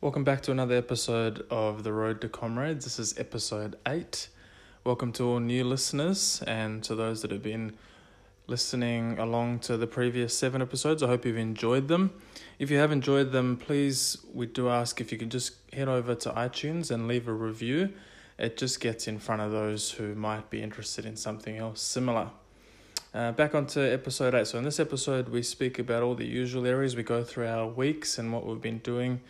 Welcome back to another episode of The Road to Comrades. This is episode 8. Welcome to all new listeners and to those that have been listening along to the previous seven episodes. I hope you've enjoyed them. If you have enjoyed them, please, we do ask if you could just head over to iTunes and leave a review. It just gets in front of those who might be interested in something else similar. Uh, back onto episode 8. So, in this episode, we speak about all the usual areas. We go through our weeks and what we've been doing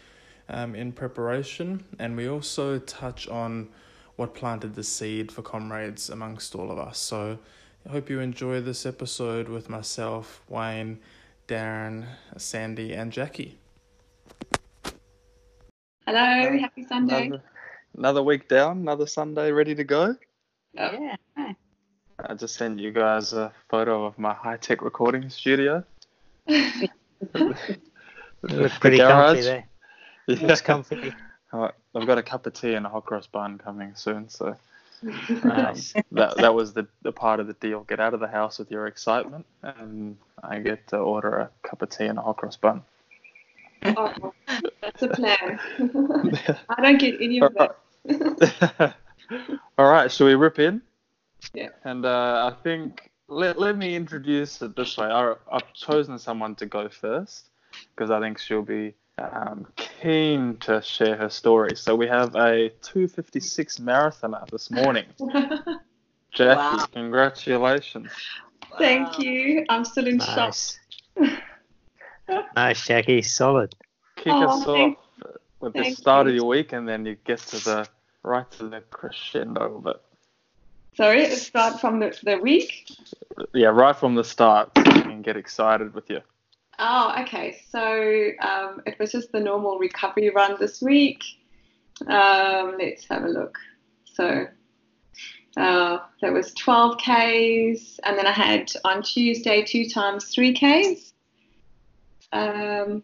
um, in preparation, and we also touch on what planted the seed for comrades amongst all of us. So, I hope you enjoy this episode with myself, Wayne, Darren, Sandy, and Jackie. Hello, happy Sunday. Another, another week down, another Sunday ready to go. Yeah. I just sent you guys a photo of my high tech recording studio. You look pretty garage. comfy there. Yeah. Looks comfy. Alright, I've got a cup of tea and a hot cross bun coming soon, so um, that that was the, the part of the deal. Get out of the house with your excitement, and I get to order a cup of tea and a hot cross bun. Oh, that's a plan. I don't get any of that. All right, shall we rip in? Yeah. And uh, I think let, let me introduce it this way. I, I've chosen someone to go first because I think she'll be um, keen to share her story. So we have a 256 marathoner this morning. Jackie, Wow. congratulations. Thank you. I'm still in shock. Nice. nice, Jackie. Solid. Kick Oh, us off with the start you. of your week, and then you get to the right to the crescendo of it. Sorry, start from the, the week. Yeah, right from the start, so you can get excited with you. Oh, okay. So um, it was just the normal recovery run this week. Um, let's have a look. So uh, there was 12 Ks, and then I had on Tuesday two times 3 Ks. Um,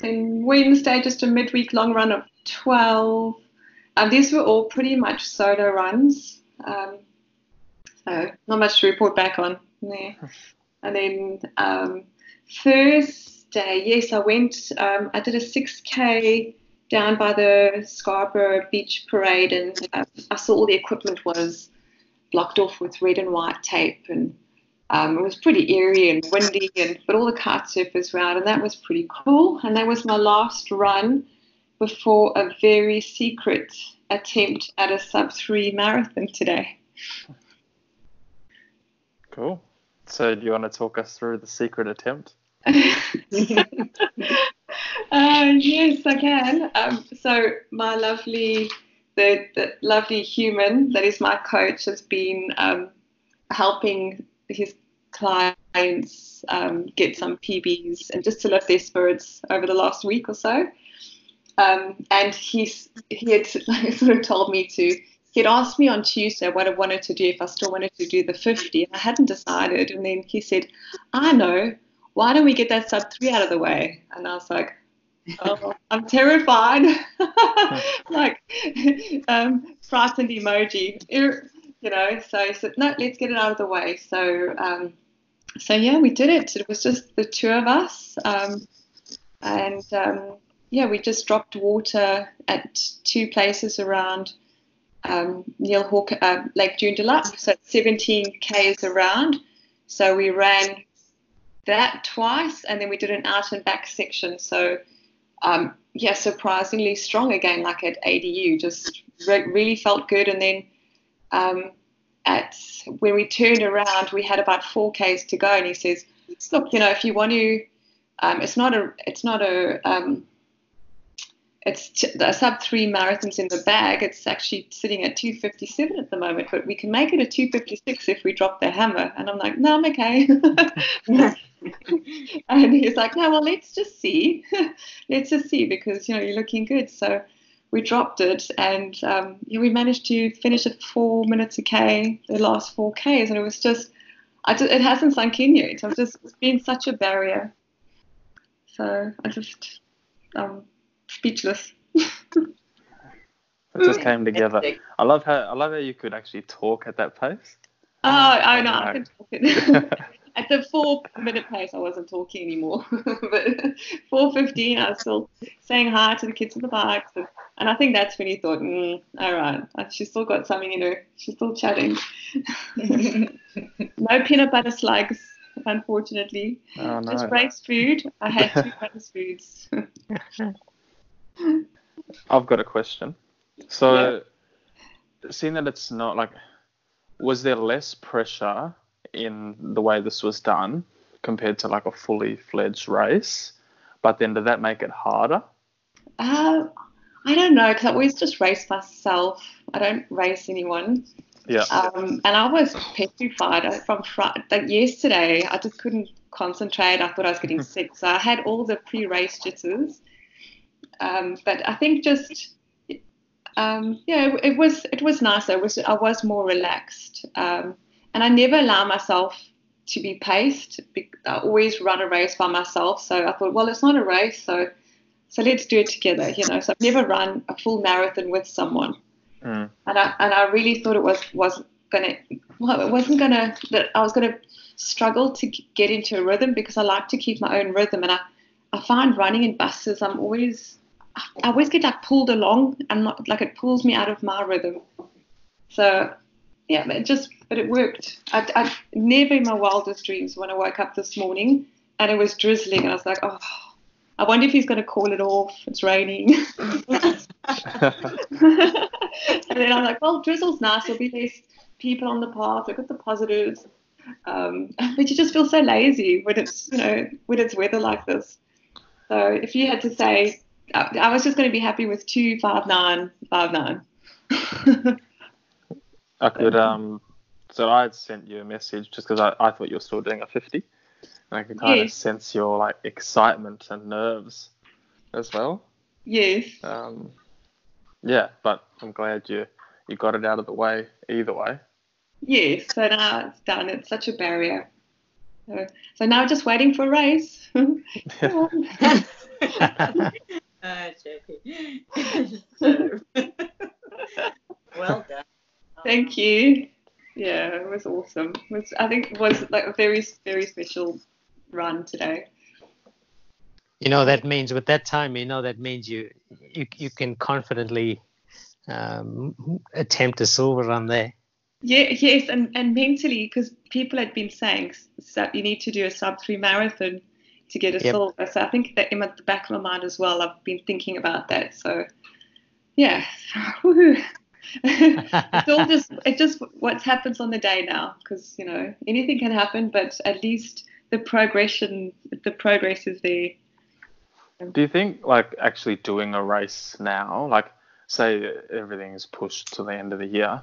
then Wednesday, just a midweek long run of 12. Um, these were all pretty much solo runs. Um, so not much to report back on. Yeah. And then um, Thursday, yes, I went. Um, I did a 6k down by the Scarborough Beach Parade, and uh, I saw all the equipment was blocked off with red and white tape, and um, it was pretty eerie and windy, and but all the kite surfers were out, and that was pretty cool. And that was my last run before a very secret attempt at a sub three marathon today. Cool. So, do you want to talk us through the secret attempt? uh, yes, I can. Um, so my lovely, the, the lovely human that is my coach has been um, helping his clients um, get some PBs and just to lift their spirits over the last week or so. Um, and he's he had sort of told me to. He had asked me on Tuesday what I wanted to do if I still wanted to do the 50, and I hadn't decided. And then he said, "I know why don't we get that sub three out of the way? And I was like, oh, I'm terrified. like, um, frightened emoji, you know. So he said, no, let's get it out of the way. So, um, so yeah, we did it. It was just the two of us. Um, and um, yeah, we just dropped water at two places around um, Neil Hawk, uh, Lake Joondalup. So 17 k's around. So we ran that twice, and then we did an out and back section. So, um, yeah, surprisingly strong again, like at ADU, just re- really felt good. And then um, at when we turned around, we had about four Ks to go, and he says, "Look, you know, if you want to, um, it's not a, it's not a." Um, it's the sub three marathons in the bag. It's actually sitting at 257 at the moment, but we can make it a 256 if we drop the hammer. And I'm like, no, I'm okay. and he's like, no, well, let's just see. let's just see because, you know, you're looking good. So we dropped it and um, we managed to finish at four minutes a K, the last four Ks. And it was just, I just, it hasn't sunk in yet. I've just, it's been such a barrier. So I just, um, speechless. It just came together. I love how I love how you could actually talk at that pace. Oh, I know. I I can talk it. at the four minute pace, I wasn't talking anymore. but 4.15, I was still saying hi to the kids in the bikes. And, and I think that's when he thought, mm, all right, she's still got something in her. She's still chatting. no peanut butter slugs, unfortunately. Oh, no. Just race food. I had two race foods. I've got a question. So, seeing that it's not like, was there less pressure in the way this was done compared to like a fully fledged race? But then, did that make it harder? Uh, I don't know because I always just race myself. I don't race anyone. Yeah. Um, and I was petrified from Friday. Like yesterday, I just couldn't concentrate. I thought I was getting sick, so I had all the pre-race jitters. Um, but I think just, um, yeah, it, it was it was nice. I was I was more relaxed, um, and I never allow myself to be paced. I always run a race by myself. So I thought, well, it's not a race, so so let's do it together. You know, so I've never run a full marathon with someone Mm. and I and I really thought it was was gonna well it wasn't gonna that I was gonna struggle to get into a rhythm because I like to keep my own rhythm and I I find running in buses I'm always I always get like pulled along and not like it pulls me out of my rhythm so yeah but it just but it worked I, I never in my wildest dreams when I woke up this morning and it was drizzling and I was like oh I wonder if he's going to call it off. It's raining. and then I'm like, well, drizzle's nice. There'll be less people on the path. Look at the positives. Um, but you just feel so lazy when it's, you know, when it's weather like this. So if you had to say, I, I was just going to be happy with two five nine five nine. I could um. So I had sent you a message just because I, I thought you were still doing a 50, and I could kind of sense your like excitement and nerves as well. yes. Um, yeah, but I'm glad you you got it out of the way either way. Yes. So now it's done. It's such a barrier. So, so now just waiting for a race. Jackie. so, well done. Thank you. Yeah, it was awesome. It was, I think it was like a very, very special run today. You know that means with that time, you know that means you you you can confidently um, attempt a silver run there. Yeah, yes, and, and mentally, because people had been saying so you need to do a sub three marathon to get a Yep. silver. So I think that in the back of my mind as well, I've been thinking about that. So yeah, it's all just it just what happens on the day now, because you know anything can happen, but at least the progression, the progress is there. Do you think like actually doing a race now, like say everything is pushed to the end of the year,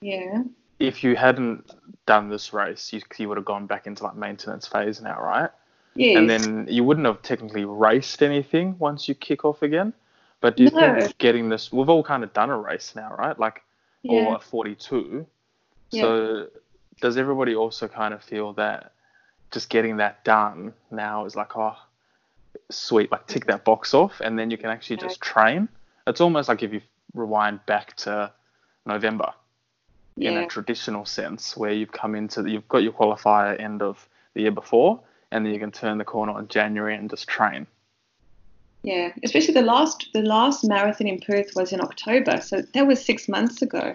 Yeah. if you hadn't done this race, you, you would have gone back into like maintenance phase now, right? Yes. And then you wouldn't have technically raced anything once you kick off again. But do you No. think getting this, we've all kind of done a race now, right? Like, yeah. or a 42. Yeah. So does everybody also kind of feel that just getting that done now is like, oh, sweet, like tick that box off, and then you can actually just train? It's almost like if you rewind back to November in a traditional sense, where you've come into, the, you've got your qualifier end of the year before, and then you can turn the corner on January and just train. Yeah, especially the last the last marathon in Perth was in October, so that was six months ago.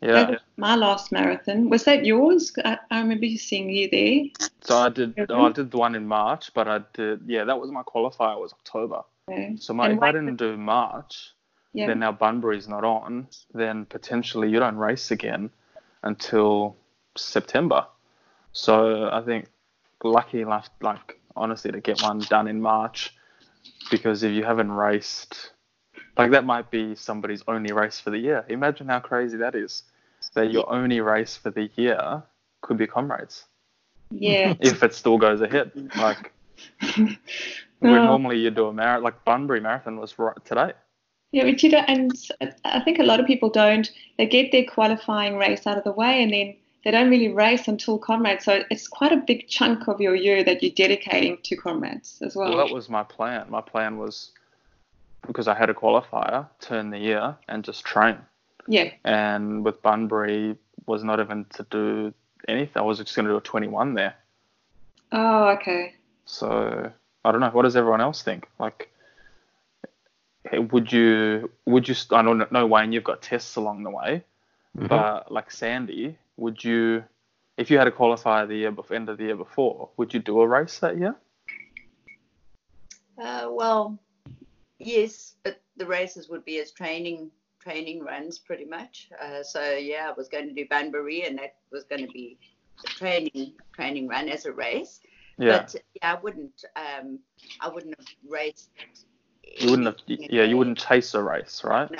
Yeah. my last marathon. Was that yours? I, I remember seeing you there. So I did. I did the one in March, but I did. Yeah, that was my qualifier. Was October. Yeah. So my, if I didn't do March, Yeah. then now Bunbury's not on. Then potentially you don't race again until September. So I think lucky enough, like honestly, to get one done in March, because if you haven't raced, like that might be somebody's only race for the year. Imagine how crazy that is. That your only race for the year could be comrades yeah. if it still goes ahead. Like where normally you do a marathon, like Bunbury Marathon was right today. Yeah, don't, and I think a lot of people don't. They get their qualifying race out of the way, and then they don't really race until comrades. So it's quite a big chunk of your year that you're dedicating to comrades as well. Well, that was my plan. My plan was because I had a qualifier, turn the year and just train. yeah, And with Bunbury, was not even to do anything. I was just going to do a 21 there. Oh, okay. So I don't know. What does everyone else think? Like, would you would you? I don't know, Wayne. You've got tests along the way, Mhm. but like Sandy, would you? If you had to qualify the year before, end of the year before, would you do a race that year? Uh, well, yes, but the races would be as training training runs pretty much. Uh, so yeah, I was going to do Bunbury, and that was going to be a training training run as a race. Yeah, But yeah, I wouldn't um I wouldn't have raced. You wouldn't have. Yeah, you wouldn't chase a race, right?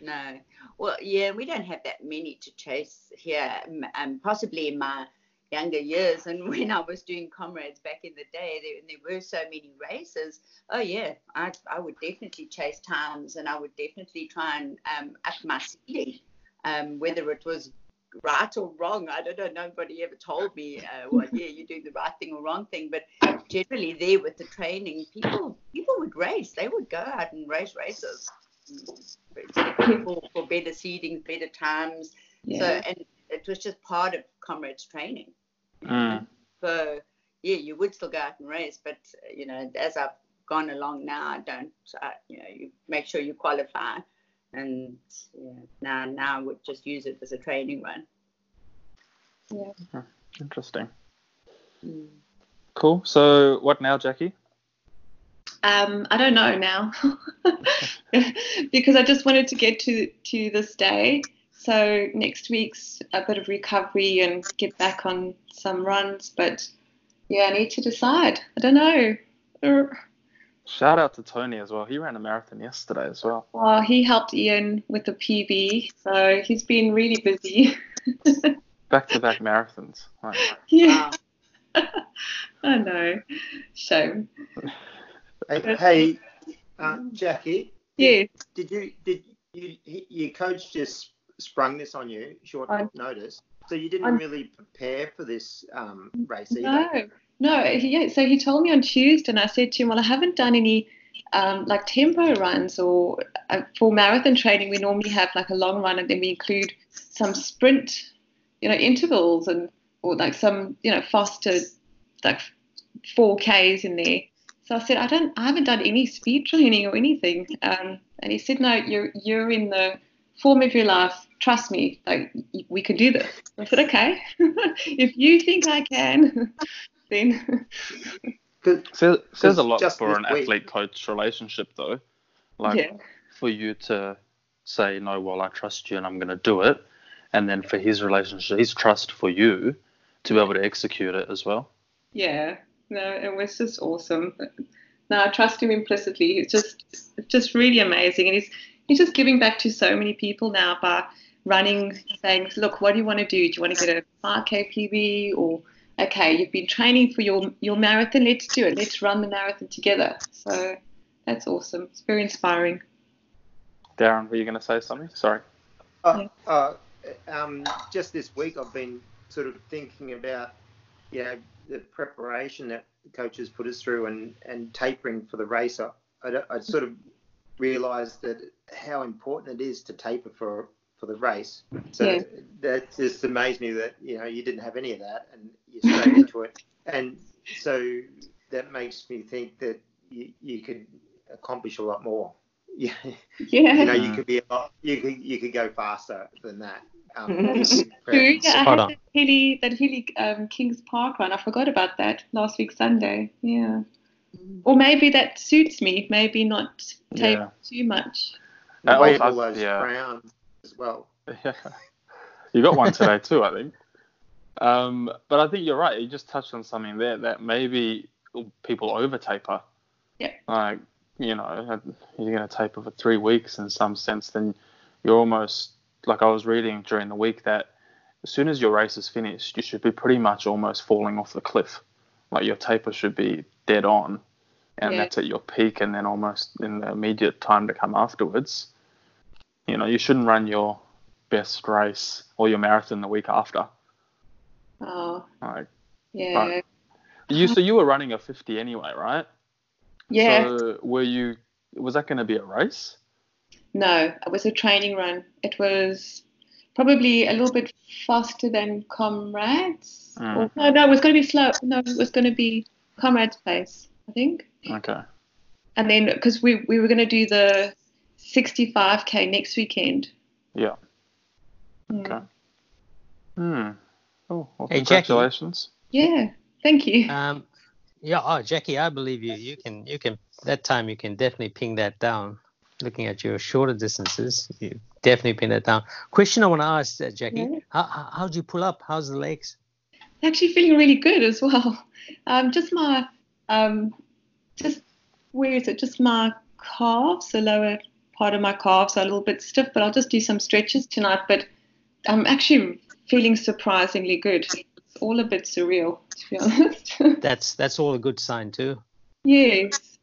No. Well, yeah, we don't have that many to chase here. Um, possibly in my younger years, and when I was doing comrades back in the day, there, there were so many races. Oh yeah, I I would definitely chase times, and I would definitely try and um, up my ceiling. Um, whether it was right or wrong, I don't know. Nobody ever told me, uh, well, yeah, you're doing the right thing or wrong thing. But generally, there with the training, people people would race. They would go out and race races People for better seedings, better times. Yeah. So, and it was just part of comrades training. Mm. So, yeah, you would still go out and race, but uh, you know, as I've gone along now, I don't. I, you know, you make sure you qualify, and yeah, now now I would just use it as a training run. Yeah. Interesting. Mm. Cool. So what now, Jackie? Um, I don't know now because I just wanted to get to to this day. So next week's a bit of recovery and get back on some runs. But yeah, I need to decide. I don't know. Shout out to Tony as well. He ran a marathon yesterday as well. Well, he helped Ian with the PB, so he's been really busy. Back to back marathons. Like, yeah, Wow. I know. Shame. Hey, hey uh, Jackie, Yeah. did you did you your coach just sprung this on you short I- notice? So you didn't I'm- really prepare for this um, race either. No, no. Yeah, so he told me on Tuesday, and I said to him, "Well, I haven't done any um, like tempo runs or uh, for marathon training. We normally have like a long run, and then we include some sprint, you know, intervals and or like some you know faster like four Ks in there." So I said, "I don't, I haven't done any speed training or anything." Um, and he said, "No, you're you're in the form of your life. Trust me, like we can do this." I said, "Okay, if you think I can." then. says, says a lot for an week- athlete coach relationship though. Like yeah for you to say no, well I trust you and I'm going to do it, and then for his relationship, his trust for you to be able to execute it as well. yeah no it was just awesome. No i trust him implicitly. He's just just really amazing. And he's he's just giving back to so many people now by running saying look what do you want to do? Do you want to get a 5k pb or okay you've been training for your your marathon. Let's do it. Let's run the marathon together. So that's awesome. It's very inspiring. Darren, were you going to say something? Sorry. Uh, uh, um, just this week, I've been sort of thinking about, you know, the preparation that the coaches put us through and, and tapering for the race. I, I, I sort of realised that how important it is to taper for for the race. So Yeah. that just amazed me that you know you didn't have any of that and you're straight into it. And so that makes me think that you, you could accomplish a lot more. Yeah yeah you know, you could be a lot, you could you could go faster than that. Um, True. Yeah, I Spot had on. that Hilly, that Hilly um, Kings Park run. I forgot about that last week Sunday. Yeah. Or maybe that suits me. Maybe not tape Yeah. too much. Uh, Wave also- all those yeah. crowns as well. Yeah. You got one today too, I think. Um, but I think you're right. You just touched on something there that maybe people over taper. Yeah. Like, you know, you're going to taper for three weeks in some sense, then you're almost like I was reading during the week that as soon as your race is finished, you should be pretty much almost falling off the cliff. Like your taper should be dead on, and Yeah. that's at your peak, and then almost in the immediate time to come afterwards. You know, you shouldn't run your best race or your marathon the week after. Oh, Like yeah. You, so you were running a 50 anyway, right? Yeah. So were you? Was that going to be a race? No, it was a training run. It was probably a little bit faster than Comrades. Mm. Or, no, no, it was going to be slow. No, it was going to be Comrades pace, I think. Okay. And then because we we were going to do the 65k next weekend. Yeah. Mm. Okay. Hmm. Oh, well, Hey, Jackie. congratulations. Yeah, thank you. Um, yeah, oh, Jackie, I believe you. You can, you can. That time, you can definitely ping that down. Looking at your shorter distances, you definitely ping that down. Question I want to ask, uh, Jackie, Yeah. how, how how'd you pull up? How's the legs? actually feeling really good as well. Um, just my, um, just where is it? Just my calves, the lower part of my calves are a little bit stiff, but I'll just do some stretches tonight. But I'm actually feeling surprisingly good. It's all a bit surreal, to be honest. That's that's all a good sign too. yes,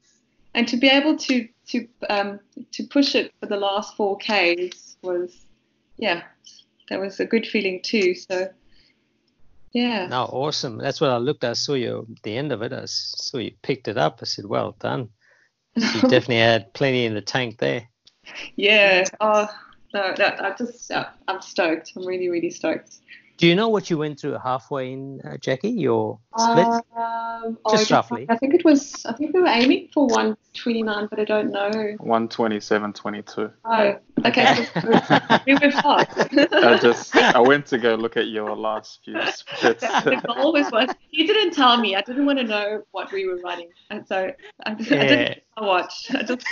and to be able to to um, to push it for the last four Ks was, yeah, that was a good feeling too. So. Yeah. No, awesome. That's what I looked. I saw you at the end of it. I saw you picked it up. I said, "Well done." You definitely had plenty in the tank there. Yeah. Oh no, that I just I'm stoked. I'm really really stoked. Do you know what you went through halfway in, uh, Jackie? Your split? Um, Just I roughly. I think it was. I think we were aiming for 129, but I don't know. 127, 22. Oh, okay. so we were fast. I just I went to go look at your last few splits. the goal was what you didn't tell me. I didn't want to know what we were running, and so I, I Yeah. didn't watch. I just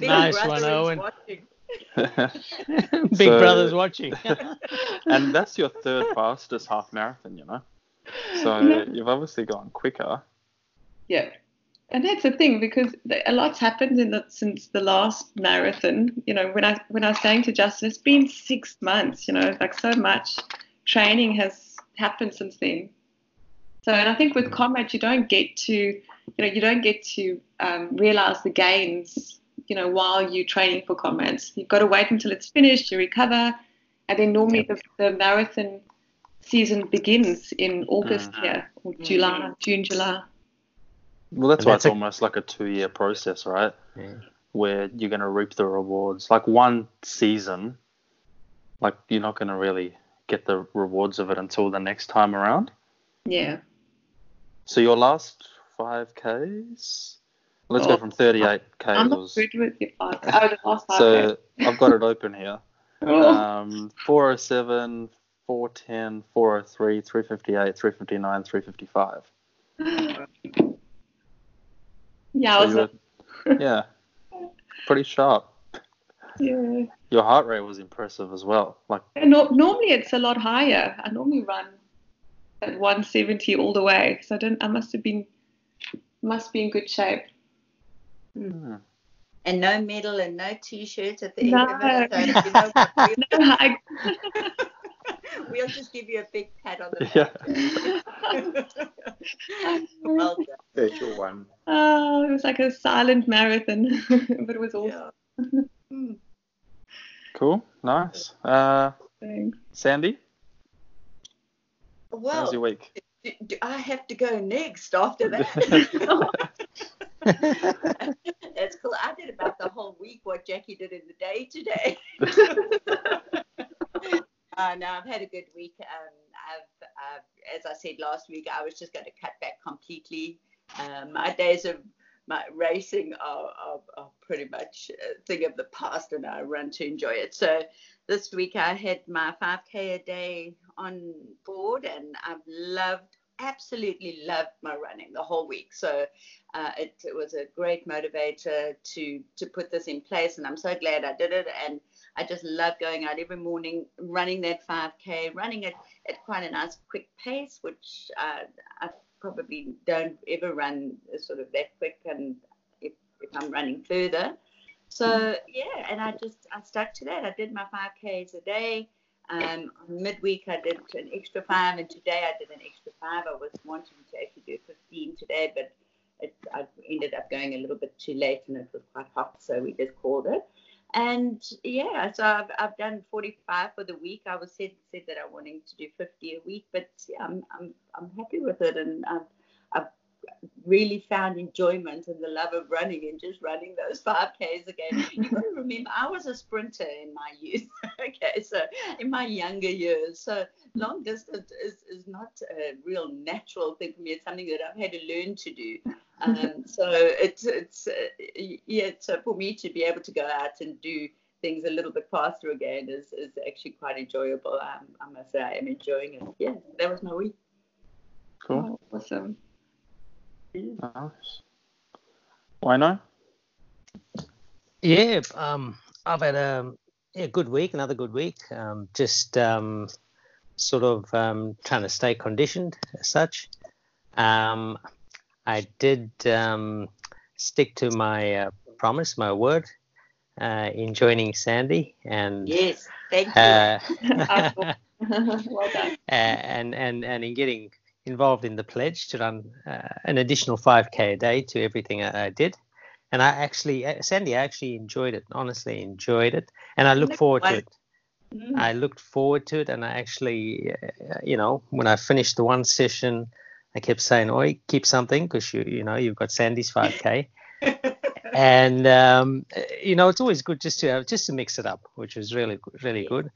Nice one, Owen. watching. Big So- Brother's watching. and that's your third fastest half marathon, you know. So Yeah. you've obviously gone quicker. Yeah. And that's the thing because a lot's happened in the, since the last marathon. You know, when I when I was saying to Justin, it's been six months. You know, like so much training has happened since then. So, and I think with comrades, you don't get to, you know, you don't get to um, realize the gains. You know, while you're training for comrades, you've got to wait until it's finished, you recover, and then normally the, the marathon season begins in August Mhm. here or July, June, July. Well, that's And why that's it's a- almost like a two-year process, right? Yeah. Where you're going to reap the rewards. Like one season, like you're not going to really get the rewards of it until the next time around. Yeah. So your last five Ks, let's go Oh, from 38 Ks. I'm not was, good with the five. Oh, the last five. so I've got it open here. oh, Um, 407, 410, 403, 358, 359, 355. yeah, I So was. you were, yeah, pretty sharp. yeah. Your heart rate was impressive as well. Like, no, normally it's a lot higher. I normally run at 170 all the way. So I don't. I must have been. Must be in good shape. Hmm, And no medal and no t-shirts at the end No. of it. So, you know what, No, I, we'll, we'll just give you a big pat on the yeah. back. well done. Virtual one. oh, it was like a silent marathon, but it was awesome. Yeah. Hmm. Cool, nice. Uh, Thanks. Sandy, how's Well, your week? do, do I have to go next after that? That's cool. I did about the whole week what Jackie did in the day today. uh, no, I've had a good week. Um, I've, I've, as I said last week, I was just going to cut back completely. Um, my days of my racing are, are, are pretty much a thing of the past, and I run to enjoy it. So this week I had my 5k a day on board, and I've loved, absolutely loved my running the whole week. So uh, it, it was a great motivator to to put this in place, and I'm so glad I did it. And I just love going out every morning, running that 5k, running it at quite a nice quick pace, which uh, I probably don't ever run sort of that quick, and if, if I'm running further. So yeah, and I just I stuck to that. I did my 5ks a day. Um, midweek I did an extra five, and today I did an extra five. I was wanting to actually do 15 today, but it, I ended up going a little bit too late, and it was quite hot, so we just called it. And yeah, so I've, I've done 45 for the week. I was said said that I wanting to do 50 a week, but yeah, I'm I'm I'm happy with it, and I've I've really found enjoyment and the love of running and just running those 5Ks again. You got to remember, I was a sprinter in my youth, okay, so in my younger years. So long distance is, is not a real natural thing for me. It's something that I've had to learn to do. Um, so it's, it's uh, yeah, so for me to be able to go out and do things a little bit faster again is, is actually quite enjoyable. Um, I must say, I am enjoying it. Yeah, that was my week. Cool. Oh, awesome. Nice. Why not? Yeah, um, I've had a yeah, good week, another good week. Um, just um, sort of um, trying to stay conditioned as such. Um, I did um, stick to my uh, promise, my word, uh, in joining Sandy, and Yes, thank you. uh, well done. and and and in getting involved in the pledge to run uh, an additional 5k a day to everything I, I did. And I actually, uh, Sandy, I actually enjoyed it. Honestly, enjoyed it, and I look That's forward to it. Mm. I looked forward to it, and I actually, uh, you know, when I finished the one session, I kept saying, "Oi, keep something," because you, you know, you've got Sandy's 5k, and um, uh, you know, it's always good just to have, just to mix it up, which was really, really good.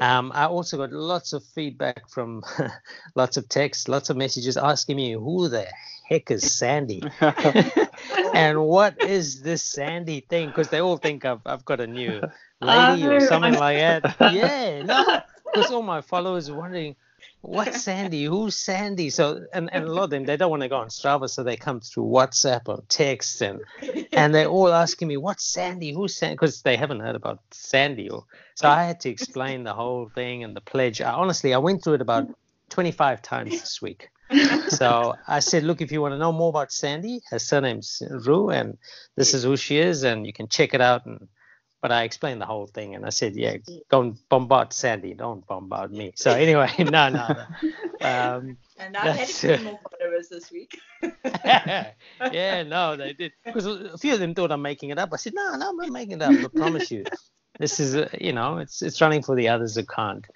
Um, I also got lots of feedback from lots of texts, lots of messages asking me who the heck is Sandy and what is this Sandy thing? Because they all think I've, I've got a new lady or something like that. Yeah, no, because all my followers are wondering what's Sandy? Who's Sandy? So and, and a lot of them they don't want to go on Strava, so they come through WhatsApp or text and and they're all asking me what's Sandy? Who's Sandy? Because they haven't heard about Sandy. Or so I had to explain the whole thing and the pledge. I, honestly, I went through it about 25 times this week. So I said, look, if you want to know more about Sandy, her surname's Rue, and this is who she is, and you can check it out. And but I explained the whole thing, and I said, yeah, go and bombard Sandy, don't bombard me. So anyway, no, no, no. Um, and I've had a That's, few uh, more followers this week. yeah, no, they did. Because a few of them thought I'm making it up. I said, no, no, I'm not making it up. I promise you. This is, uh, you know, it's it's running for the others who can't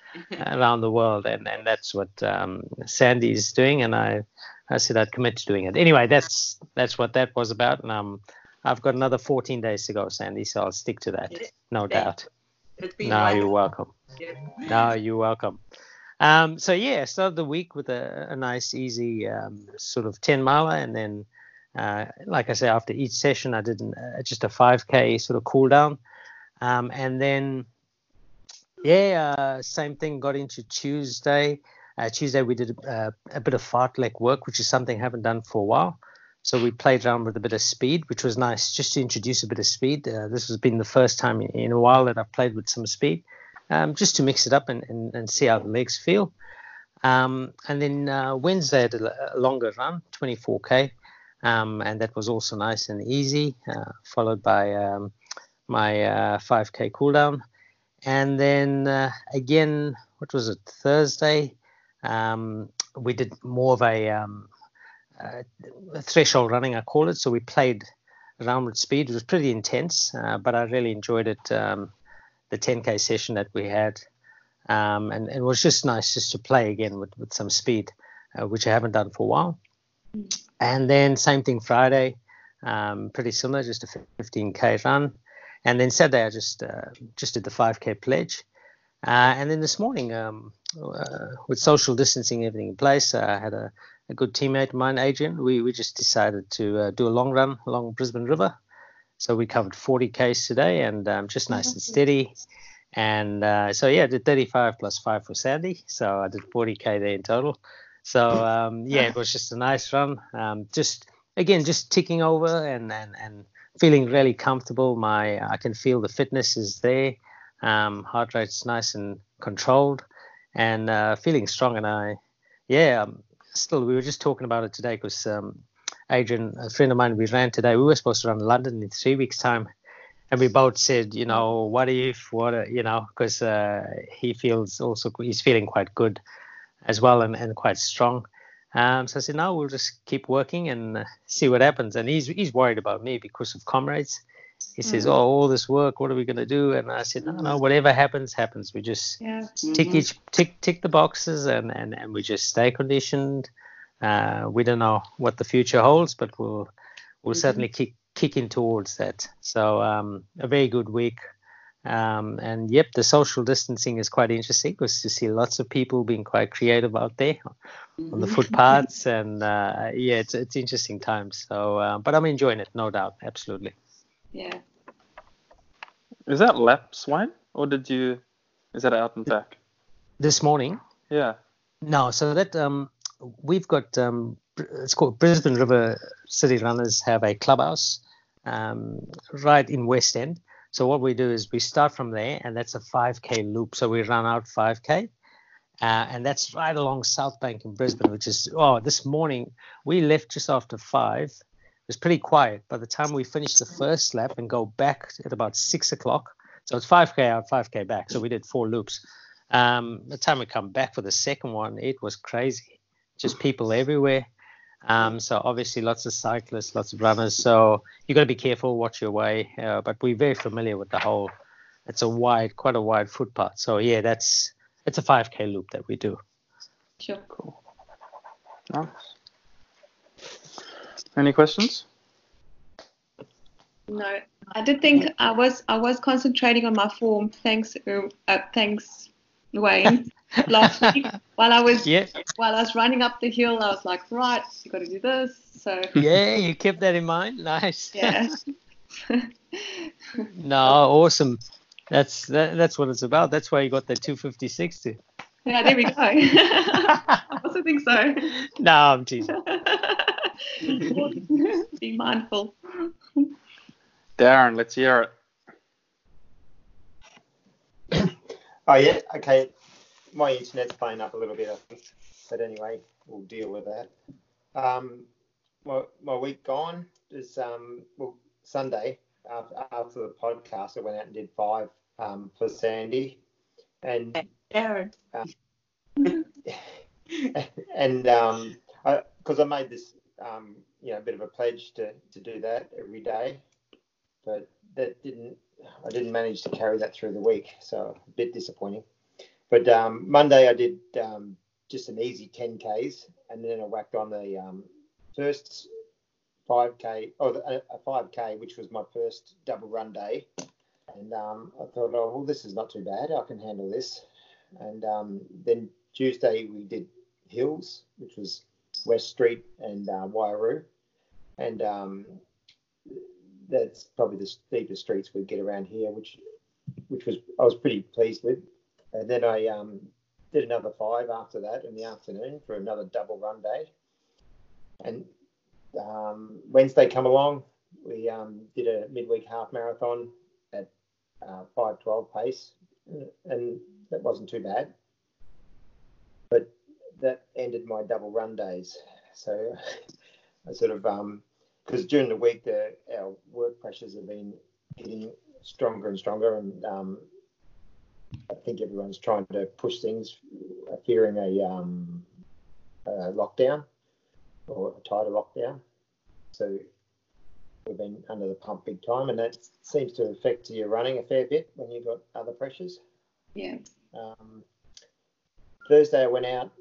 around the world, and, and that's what um, Sandy is doing. And I, I said I'd commit to doing it. Anyway, that's that's what that was about. And um, I've got another 14 days to go, Sandy, so I'll stick to that, no doubt. No, you're welcome. No, you're welcome. Um, so yeah, I started the week with a, a nice, easy um, sort of 10 miler, and then, uh, like I say, after each session, I did an, uh, just a 5k sort of cool down, um, and then, yeah, uh, same thing. Got into Tuesday. Uh, Tuesday we did uh, a bit of fartlek work, which is something I haven't done for a while. So we played around with a bit of speed, which was nice, just to introduce a bit of speed. Uh, this has been the first time in, a while that I've played with some speed um, just to mix it up and, and, and see how the legs feel. Um, and then uh, Wednesday did a longer run, 24k, um, and that was also nice and easy, uh, followed by um, my uh, 5k cooldown. And then uh, again, what was it, Thursday? Um, we did more of a, um, uh, threshold running, I call it. So we played around with speed. It was pretty intense, uh, but I really enjoyed it. Um, the 10k session that we had, um, and, and it was just nice just to play again with, with some speed, uh, which I haven't done for a while. And then same thing Friday, um, pretty similar, just a 15k run. And then Saturday I just uh, just did the 5k pledge. Uh, and then this morning, um, uh, with social distancing everything in place, I had a, a good teammate of mine, Adrian. We we just decided to uh, do a long run along Brisbane River. So we covered 40 k's today, and um, just nice and steady. And uh, so yeah, I did 35 plus five for Sandy, so I did 40k there in total. So um, yeah, it was just a nice run. Um, just again, just ticking over and and and feeling really comfortable. My I can feel the fitness is there. Um, heart rate's nice and controlled, and uh, feeling strong. And I, yeah, um, still we were just talking about it today because um, Adrian, a friend of mine, we ran today. We were supposed to run London in three weeks' time, and we both said, you know, what if, what, uh, you know, because uh, he feels also he's feeling quite good as well and, and quite strong. Um, so I said, no, we'll just keep working and see what happens. And he's he's worried about me because of comrades. He says, oh, all this work, what are we going to do? And I said, no, no, whatever happens, happens. We just Yeah. tick Mhm. each tick tick the boxes and, and and we just stay conditioned uh, we don't know what the future holds, but we'll we'll Mhm. certainly kick kick in towards that. So um, a very good week. Um, and yep, the social distancing is quite interesting because you see lots of people being quite creative out there on the Mhm. footpaths, and uh, yeah, it's it's interesting times. So, uh, but I'm enjoying it, no doubt, absolutely. Yeah. Is that lap swine or did you? Is that out and back? This morning, Yeah. No, so that um, we've got um, it's called Brisbane River City Runners have a clubhouse um, right in West End. So what we do is we start from there, and that's a 5k loop. So we run out 5k, uh, and that's right along South Bank in Brisbane, which is oh, this morning we left just after five. It was pretty quiet. By the time we finished the first lap and go back at about six o'clock, so it's 5k out, 5k back. So we did four loops. Um, the time we come back for the second one, it was crazy. Just people everywhere. Um, so obviously lots of cyclists, lots of runners. So you've got to be careful, watch your way. Uh, but we're very familiar with the whole. It's a wide, quite a wide footpath. So yeah, that's it's a 5k loop that we do. Sure. Cool. Nice. Any questions? No, I did think I was I was concentrating on my form. Thanks, uh, uh, thanks, Wayne. Last week, while I was Yeah, while I was running up the hill, I was like, right, you got to do this. So yeah, you kept that in mind. Nice. yeah, No, awesome. That's that, that's what it's about. That's why you got the 256 to. yeah, there we go. I also think so. No, I'm teasing. Be mindful. Darren, let's hear it. Oh yeah, okay. My internet's playing up a little bit, I think. But anyway, we'll deal with that. Um, my, my week gone is um, well Sunday after, after the podcast, I went out and did five um, for Sandy, and Darren. and um, because I, made this um, you know a bit of a pledge to, to do that every day, but that didn't I didn't manage to carry that through the week, so a bit disappointing. But um, Monday I did um, just an easy 10ks, and then I whacked on the um, first 5k or the- a, a 5k, which was my first double run day. And um, I thought, oh well, this is not too bad. I can handle this. And um, then Tuesday we did hills, which was West Street and uh, and um, that's probably the steepest streets we get around here, which which was I was pretty pleased with. And then I um, did another five after that in the afternoon for another double run day. And um, Wednesday come along, we um, did a midweek half marathon at uh, 5:12 pace, and that wasn't too bad. That ended my double run days. So I sort of um because during the week the our work pressures have been getting stronger and stronger, and um, I think everyone's trying to push things, uh, fearing a um a lockdown or a tighter lockdown. So we've been under the pump big time, and that seems to affect your running a fair bit when you've got other pressures. Yeah. Um, Thursday I went out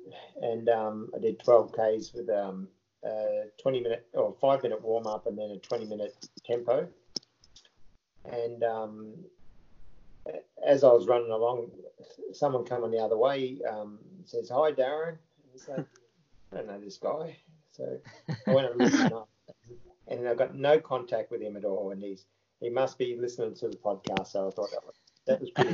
and um, I did 12 k's with um, a 20 minute or five minute warm up and then a 20 minute tempo. And um, as I was running along, someone coming the other way um, says, "Hi, Darren." It's like, I don't know this guy, so I went and looked him up, and I got no contact with him at all. And he's he must be listening to the podcast, so I thought that was that was pretty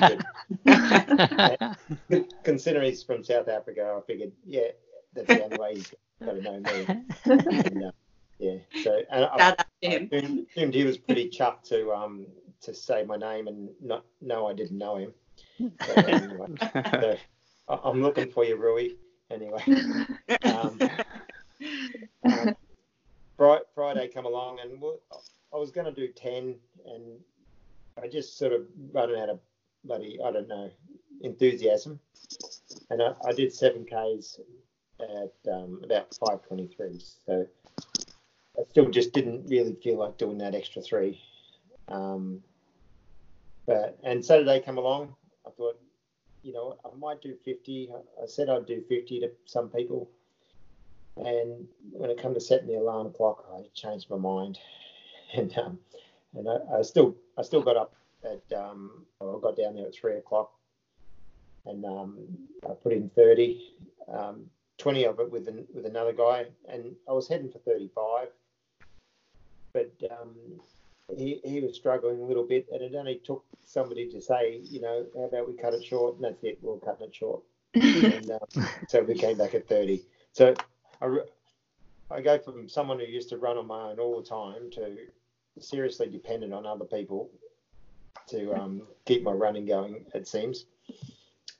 good. Considering he's from South Africa, I figured, yeah, that's the only way he's got to know me. And, uh, yeah, so and I, Shout out I assumed, assumed he was pretty chuffed to um to say my name and not know I didn't know him. So, anyway, so I- I'm looking for you, Rui. Anyway, um, um, Friday come along and I was going to do ten, and I just sort of running out of bloody I don't know enthusiasm, and I, I did seven k's at um, about five twenty three. So I still just didn't really feel like doing that extra three. Um, but and Saturday come along, I thought, you know, I might do 50. I- I said I'd do 50 to some people, And when it come to setting the alarm clock, I changed my mind, and um, and I, I still I still got up at um, I got down there at three o'clock, and um, I put in thirty, um, 20 of it with an, with another guy, and I was heading for thirty five, but um, he he was struggling a little bit, and it only took somebody to say, you know, how about we cut it short, and that's it, we're cutting it short, and um, so we came back at thirty. So I, I go from someone who used to run on my own all the time to seriously dependent on other people to um, keep my running going, it seems.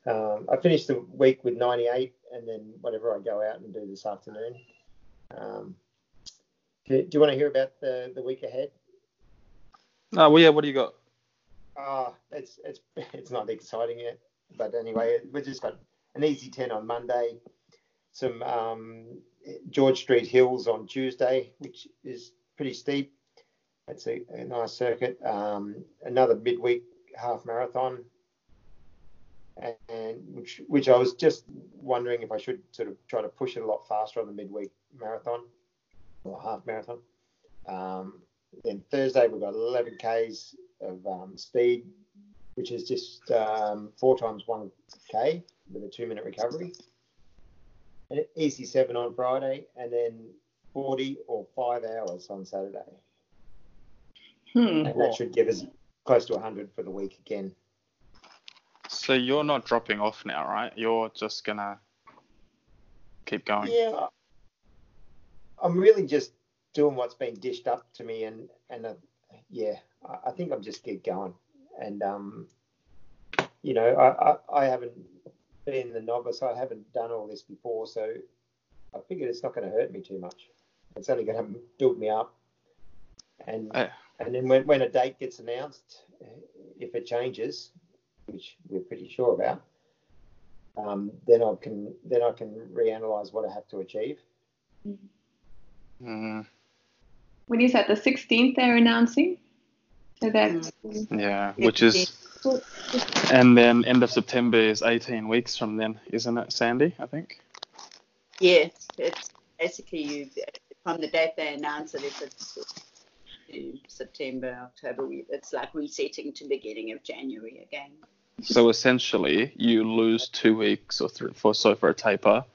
Um, I finished the week with 98, and then whatever I go out and do this afternoon. Um, do, do you want to hear about the, the week ahead? Oh, well, yeah, what do you got? Ah, it's it's it's not exciting yet, but anyway, we just got an easy 10 on Monday, some um, George Street Hills on Tuesday, which is pretty steep. It's a, a nice circuit. Um, another midweek half marathon, and, and which which I was just wondering if I should sort of try to push it a lot faster on the midweek marathon or half marathon. Um, then Thursday we've got 11 k's of um, speed, which is just um, four times one k with a two minute recovery. An easy seven on Friday, and then 40 or five hours on Saturday. Hmm. And that should give us close to 100 for the week again. So you're not dropping off now, right? You're just gonna keep going. Yeah, I'm really just doing what's been dished up to me, and and uh, yeah, I, I think I'm just keep going, and um, you know, I, I I haven't been the novice, I haven't done all this before, so I figured it's not going to hurt me too much. It's only going to build me up, and Yeah. And then when when a date gets announced, if it changes, which we're pretty sure about. Um, then I can then I can reanalyze what I have to achieve. Mm, When is that? The 16th they're announcing? So that's yeah, which is, and then end of September is 18 weeks from then, isn't it, Sandy? I think. Yeah, it's basically you from the date they announce it. If it's to September, October, we, it's like resetting to beginning of January again. So essentially, you lose two weeks or three for so for a taper.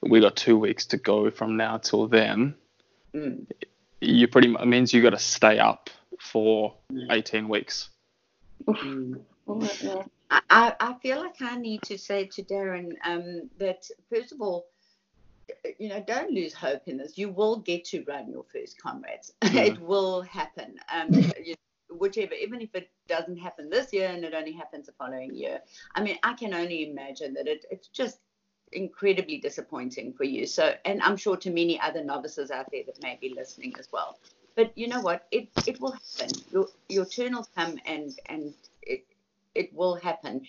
We got two weeks to go from now till then. Mm. You pretty much means you got to stay up for 18 weeks. Mm. oh. I, I I feel like I need to say to Darren um, that first of all, you know, don't lose hope in this. You will get to run your first comrades. it will happen. Um, you, whichever, even if it doesn't happen this year and it only happens the following year. I mean, I can only imagine that it, it's just incredibly disappointing for you. So, and I'm sure to many other novices out there that may be listening as well. But you know what? It it will happen. Your your turn will come and and it it will happen.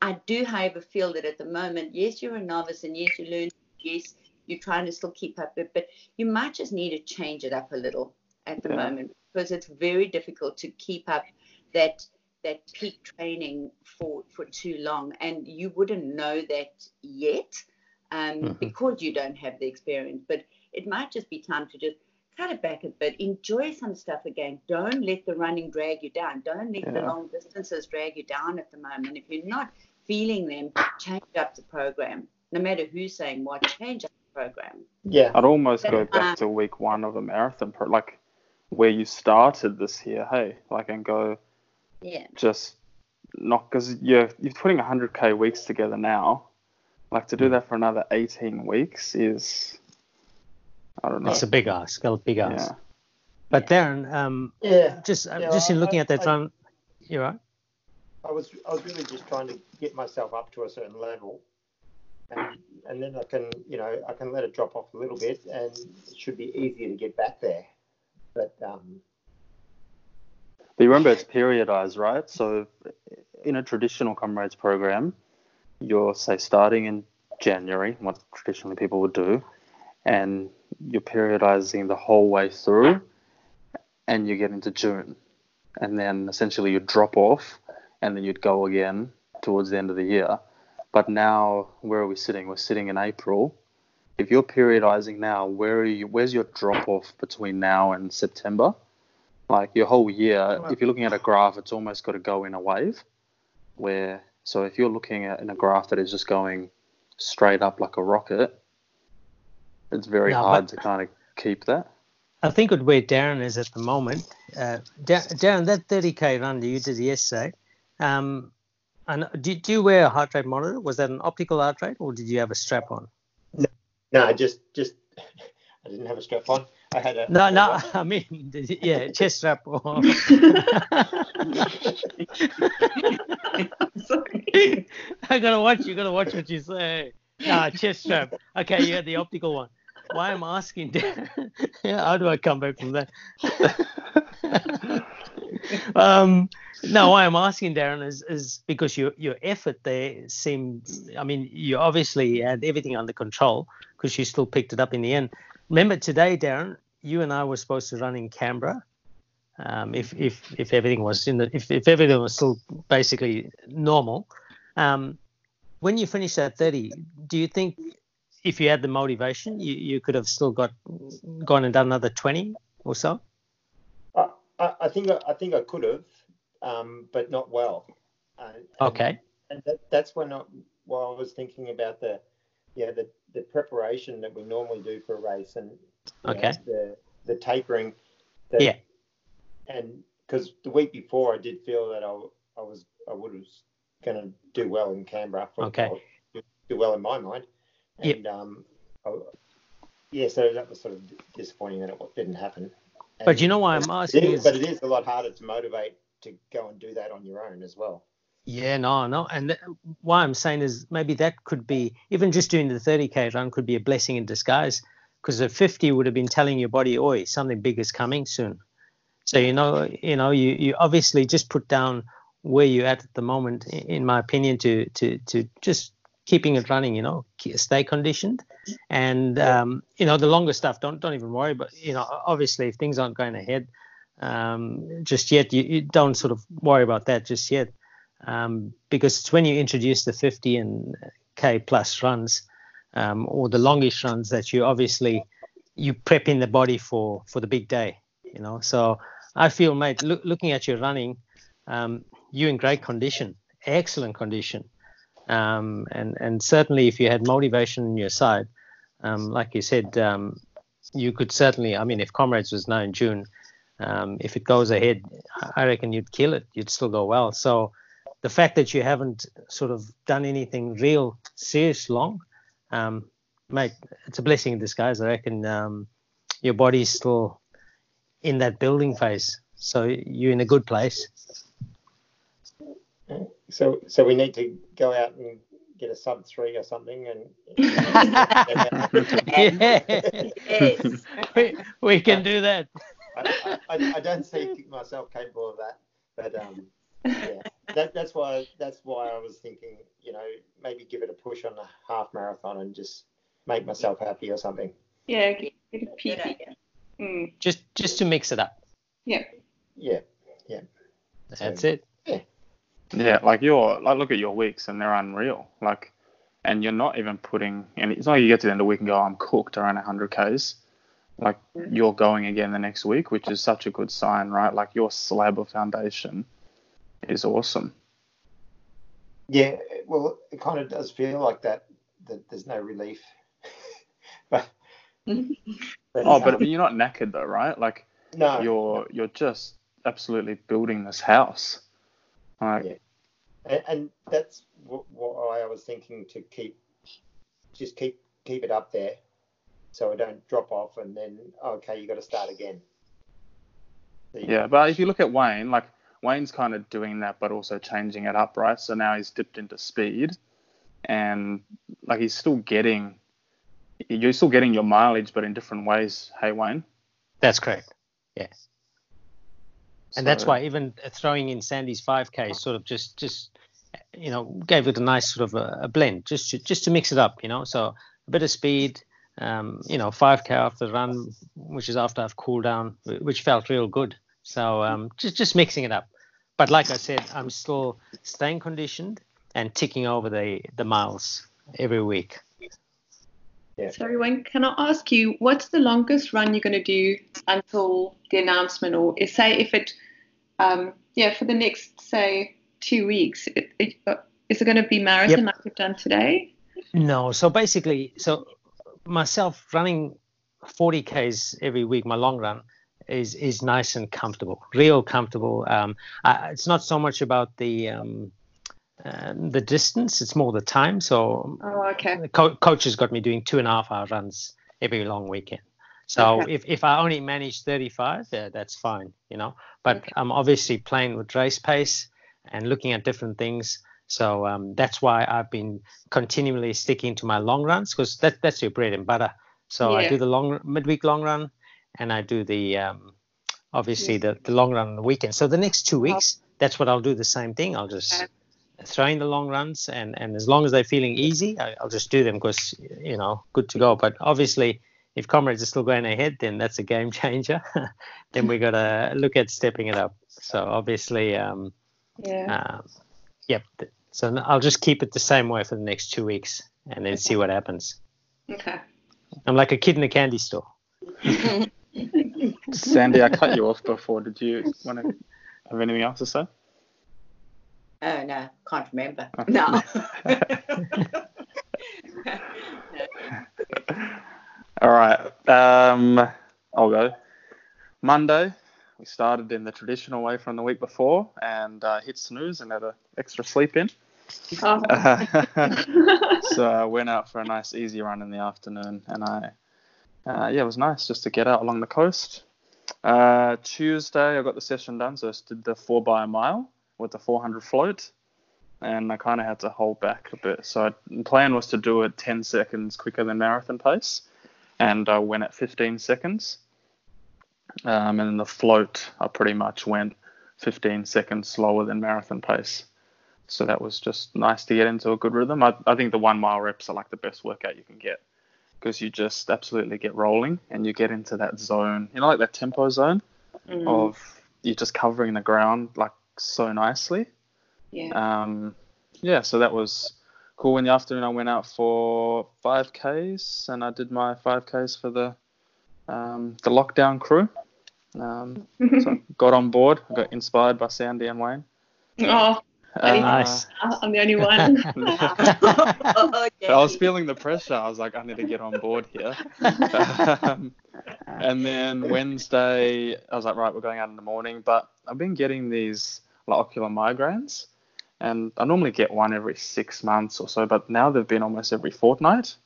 I do, however, feel that at the moment, yes, you're a novice and yes, you learn, yes, you're trying to still keep up with, but you might just need to change it up a little at the Yeah. moment because it's very difficult to keep up that that peak training for for too long, and you wouldn't know that yet um, Mhm. because you don't have the experience. But it might just be time to just cut it back a bit, enjoy some stuff again. Don't let the running drag you down. Don't let the long distances drag you down at the moment. If you're not feeling them, change up the program. No matter who's saying what, change up program. Yeah, I'd almost go Yeah. back to week one of a marathon, pro- like where you started this year. Hey, like and go Yeah. just not because you're you're putting 100k weeks together now. Like to do that for another 18 weeks is, I don't know. It's a big ask, a big ask. yeah. But Darren, um, yeah. just Yeah, just in I- looking at that I- run, you're right. I was I was really just trying to get myself up to a certain level, and and then I can you know I can let it drop off a little bit, and it should be easier to get back there. But um, But you remember it's periodized, right? So in a traditional comrades program, you're say starting in January, what traditionally people would do, and you're periodizing the whole way through, and you get into June, and then essentially you drop off, and then you'd go again towards the end of the year. But now, where are we sitting? We're sitting in April, if you're periodizing now, where are you? Where's your drop off between now and September? Like your whole year, if you're looking at a graph, it's almost got to go in a wave. Where so if you're looking at in a graph that is just going straight up like a rocket, it's very No, hard to kind of keep that. I think with where Darren is at the moment, uh, Da- Darren, that 30k run that you did yesterday, um, and do, do you wear a heart rate monitor? Was that an optical heart rate, or did you have a strap on? No, just just I didn't have a strap on. I had a No, no, I mean, yeah, chest strap on. Sorry. I gotta watch. You gotta watch what you say. Nah, chest strap. Okay, you had the optical one. Why am I asking? Darren? How do I come back from that? um, no, why I'm asking, Darren, is is because your your effort there seemed. I mean, you obviously had everything under control because you still picked it up in the end. Remember today, Darren, you and I were supposed to run in Canberra. Um, if if if everything was in the if, if everything was still basically normal, um, when you finish that 30, do you think if you had the motivation, you, you could have still got gone and done another 20 or so? I, I think I think I could have, um, but not well. Uh, Okay. and that, that's when I, while I was thinking about the, yeah, the, the preparation that we normally do for a race and you know, Okay. the the tapering. That, Yeah. And because the week before I did feel that I, I was I would have going to do well in Canberra. For, Okay. do, do well in my mind. Yep. And um, I, yeah, so that was sort of disappointing that it didn't happen. But you know why I'm asking is, is, but it is a lot harder to motivate to go and do that on your own as well. yeah, no, no. And th- why I'm saying is maybe that could be, even just doing the 30K run could be a blessing in disguise because the 50 would have been telling your body, oi, something big is coming soon. So, you know, you know, you, you obviously just put down where you're at at the moment, in my opinion, to, to, to just keeping it running, you know, stay conditioned. And, um, you know, the longer stuff, don't, don't even worry. But, you know, obviously if things aren't going ahead um, just yet, you, you don't sort of worry about that just yet. Um, because it's when you introduce the 50 and K plus runs, um, or the longish runs that you obviously you prep in the body for for the big day you know so i feel mate look, looking at your running um, you in great condition excellent condition um, and and certainly if you had motivation on your side um, like you said um, you could certainly i mean if comrades was now in june um, if it goes ahead i reckon you'd kill it you'd still go well so the fact that you haven't sort of done anything real serious long um, mate, it's a blessing in disguise. I reckon um, your body's still in that building phase, so you're in a good place. So, so we need to go out and get a sub three or something, and yeah, Yes. we, we can do that. I, I, I don't see myself capable of that. But um, yeah, that, that's why that's why I was thinking, you know, maybe give it a push on the half marathon and just make myself happy or something. Yeah, get a Good Mm, Just just to mix it up. yeah. Yeah, Yeah. That's it. Yeah, like your like look at your weeks and they're unreal. Like, and you're not even putting. And it's not like you get to the end of the week and go, I'm cooked around 100 k's. Like you're going again the next week, which is such a good sign, right? Like your slab of foundation is awesome. yeah. Well, it kind of does feel like that. That there's no relief. but, but Oh, but um, you're not knackered though, right? Like no, you're you're just absolutely building this house. Like Yeah. and, and that's what, why I was thinking to keep, just keep keep it up there, so I don't drop off and then okay, you got to start again. So you- Yeah, but if you look at Wayne, like Wayne's kind of doing that, but also changing it up, right? So now he's dipped into speed, and like he's still getting, you're still getting your mileage, but in different ways. Hey, Wayne. That's correct. Yeah. And that's why even throwing in Sandy's 5K sort of just just you know gave it a nice sort of a, a blend just to, just to mix it up, you know. So a bit of speed, um, you know, 5K after the run, which is after I've cooled down, which felt real good. So um, just just mixing it up. But like I said, I'm still staying conditioned and ticking over the the miles every week. Yeah. Sorry, Wayne, can I ask you, what's the longest run you're going to do until the announcement, or is, say if it, um, yeah, for the next say two weeks, it, it, uh, is it going to be marathon like you've done today? No, so basically, so myself running 40 k's every week, my long run is is nice and comfortable, real comfortable. Um, I, it's not so much about the um, uh, the distance; it's more the time. So Oh, okay. the co- coach has got me doing two and a half hour runs every long weekend. So Okay. if, if I only manage 35, yeah, that's fine, you know. But Okay. I'm obviously playing with race pace and looking at different things. So um, that's why I've been continually sticking to my long runs because that, that's your bread and butter. So I do the long midweek long run and I do the um, obviously the, the long run on the weekend. So the next two weeks, that's what I'll do the same thing. I'll just throw in the long runs and, and as long as they're feeling easy, I, I'll just do them because, you know, good to go. But obviously, if comrades are still going ahead, then that's a game changer. then we got to look at stepping it up. So obviously, um, Yeah. um, yep. Th- So I'll just keep it the same way for the next two weeks and then see what happens. Okay. I'm like a kid in a candy store. Sandy, I cut you off before. Did you want to have anything else to say? Oh no, can't remember. Oh. No. All right. Um, I'll go. Monday, we started in the traditional way from the week before and uh, hit snooze and had an extra sleep in. Oh. so I went out for a nice easy run in the afternoon, and I, uh, yeah, it was nice just to get out along the coast. Uh, Tuesday, I got the session done, so I did the four by a mile with the 400 float, and I kind of had to hold back a bit. So I, the plan was to do it 10 seconds quicker than marathon pace, and I went at 15 seconds. Um, and then the float, I pretty much went 15 seconds slower than marathon pace. So that was just nice to get into a good rhythm. I, I think the one mile reps are like the best workout you can get because you just absolutely get rolling and you get into that zone, you know, like that tempo zone Mm, of you're just covering the ground like so nicely. yeah. Um, yeah, so that was cool. In the afternoon, I went out for 5Ks and I did my 5Ks for the um, the lockdown crew. Um, so I got on board. I got inspired by Sandy and Wayne. oh, Uh, Nice. I'm the only one. okay. I was feeling the pressure. I was like, I need to get on board here. um, and then Wednesday, I was like, right, we're going out in the morning. But I've been getting these like, ocular migraines, and I normally get one every six months or so, but now they've been almost every fortnight.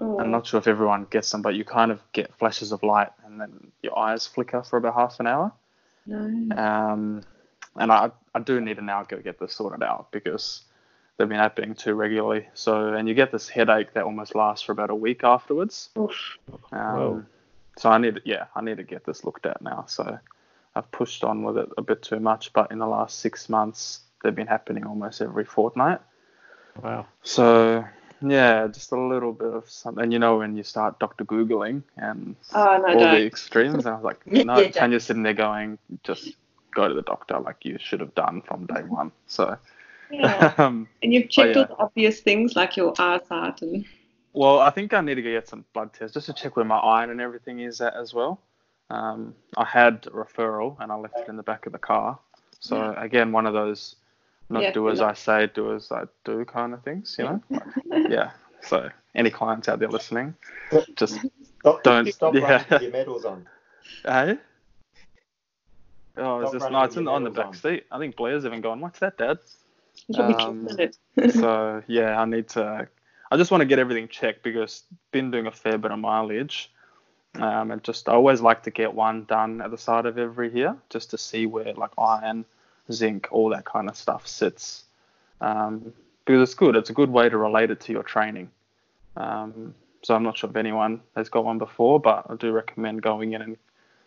Oh, I'm not sure if everyone gets them, but you kind of get flashes of light, and then your eyes flicker for about half an hour. no. Um, and I, I do need to now go get this sorted out because they've been happening too regularly. So, and you get this headache that almost lasts for about a week afterwards. Oof. Um, so I need, yeah, I need to get this looked at now. So I've pushed on with it a bit too much, but in the last six months, they've been happening almost every fortnight. Wow. So yeah, just a little bit of something. You know, when you start Doctor Googling and Oh, no, all the don't. extremes, and I was like, Yeah, no, yeah, you're sitting there going, just go to the doctor, like you should have done from day one. So, Yeah. um, And you've checked yeah. all the obvious things like your eyesight and. well, I think I need to go get some blood tests just to check where my iron and everything is at as well. Um, I had a referral and I left it in the back of the car. So again, one of those not Yeah, do as like- I say, do as I do kind of things, you know? Like, yeah. So any clients out there listening, just Stop, Don't- stop yeah. your medals on. hey. Oh, is Stop this running no? It's on the back on. seat. I think Blair's even gone. What's that, Dad? Um, so yeah, I need to. I just want to get everything checked because been doing a fair bit of mileage, um, and just I always like to get one done at the start of every year just to see where like iron, zinc, all that kind of stuff sits, um, because it's good. It's a good way to relate it to your training. Um, so I'm not sure if anyone has got one before, but I do recommend going in and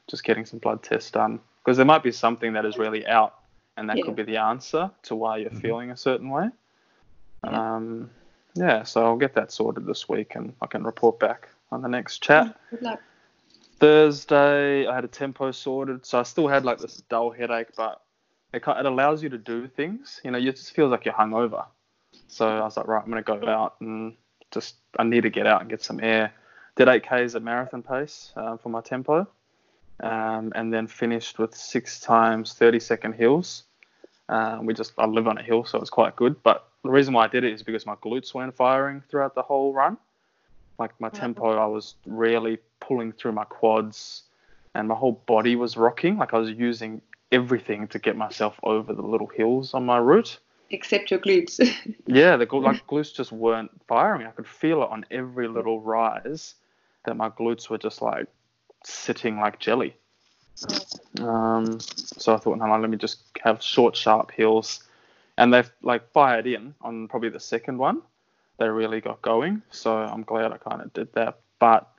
just getting some blood tests done because there might be something that is really out, and that Yeah. could be the answer to why you're feeling a certain way. Yeah. Um, yeah, so I'll get that sorted this week, and I can report back on the next chat. Good luck. Thursday, I had a tempo sorted, so I still had like this dull headache, but it, it allows you to do things. You know, you just feels like you're hungover. So I was like, right, I'm gonna go out and just I need to get out and get some air. did 8Ks at marathon pace uh, for my tempo, um, and then finished with six times 30 second hills. Um, we just I live on a hill, so it's quite good. But the reason why I did it is because my glutes weren't firing throughout the whole run. Like my tempo, I was really pulling through my quads, and my whole body was rocking. Like I was using everything to get myself over the little hills on my route. Except your glutes. yeah, the like glutes just weren't firing. I could feel it on every little rise that my glutes were just like sitting like jelly. Um, so I thought, no, let me just have short, sharp hills, and they've like fired in on probably the second one. They really got going, so I'm glad I kind of did that. But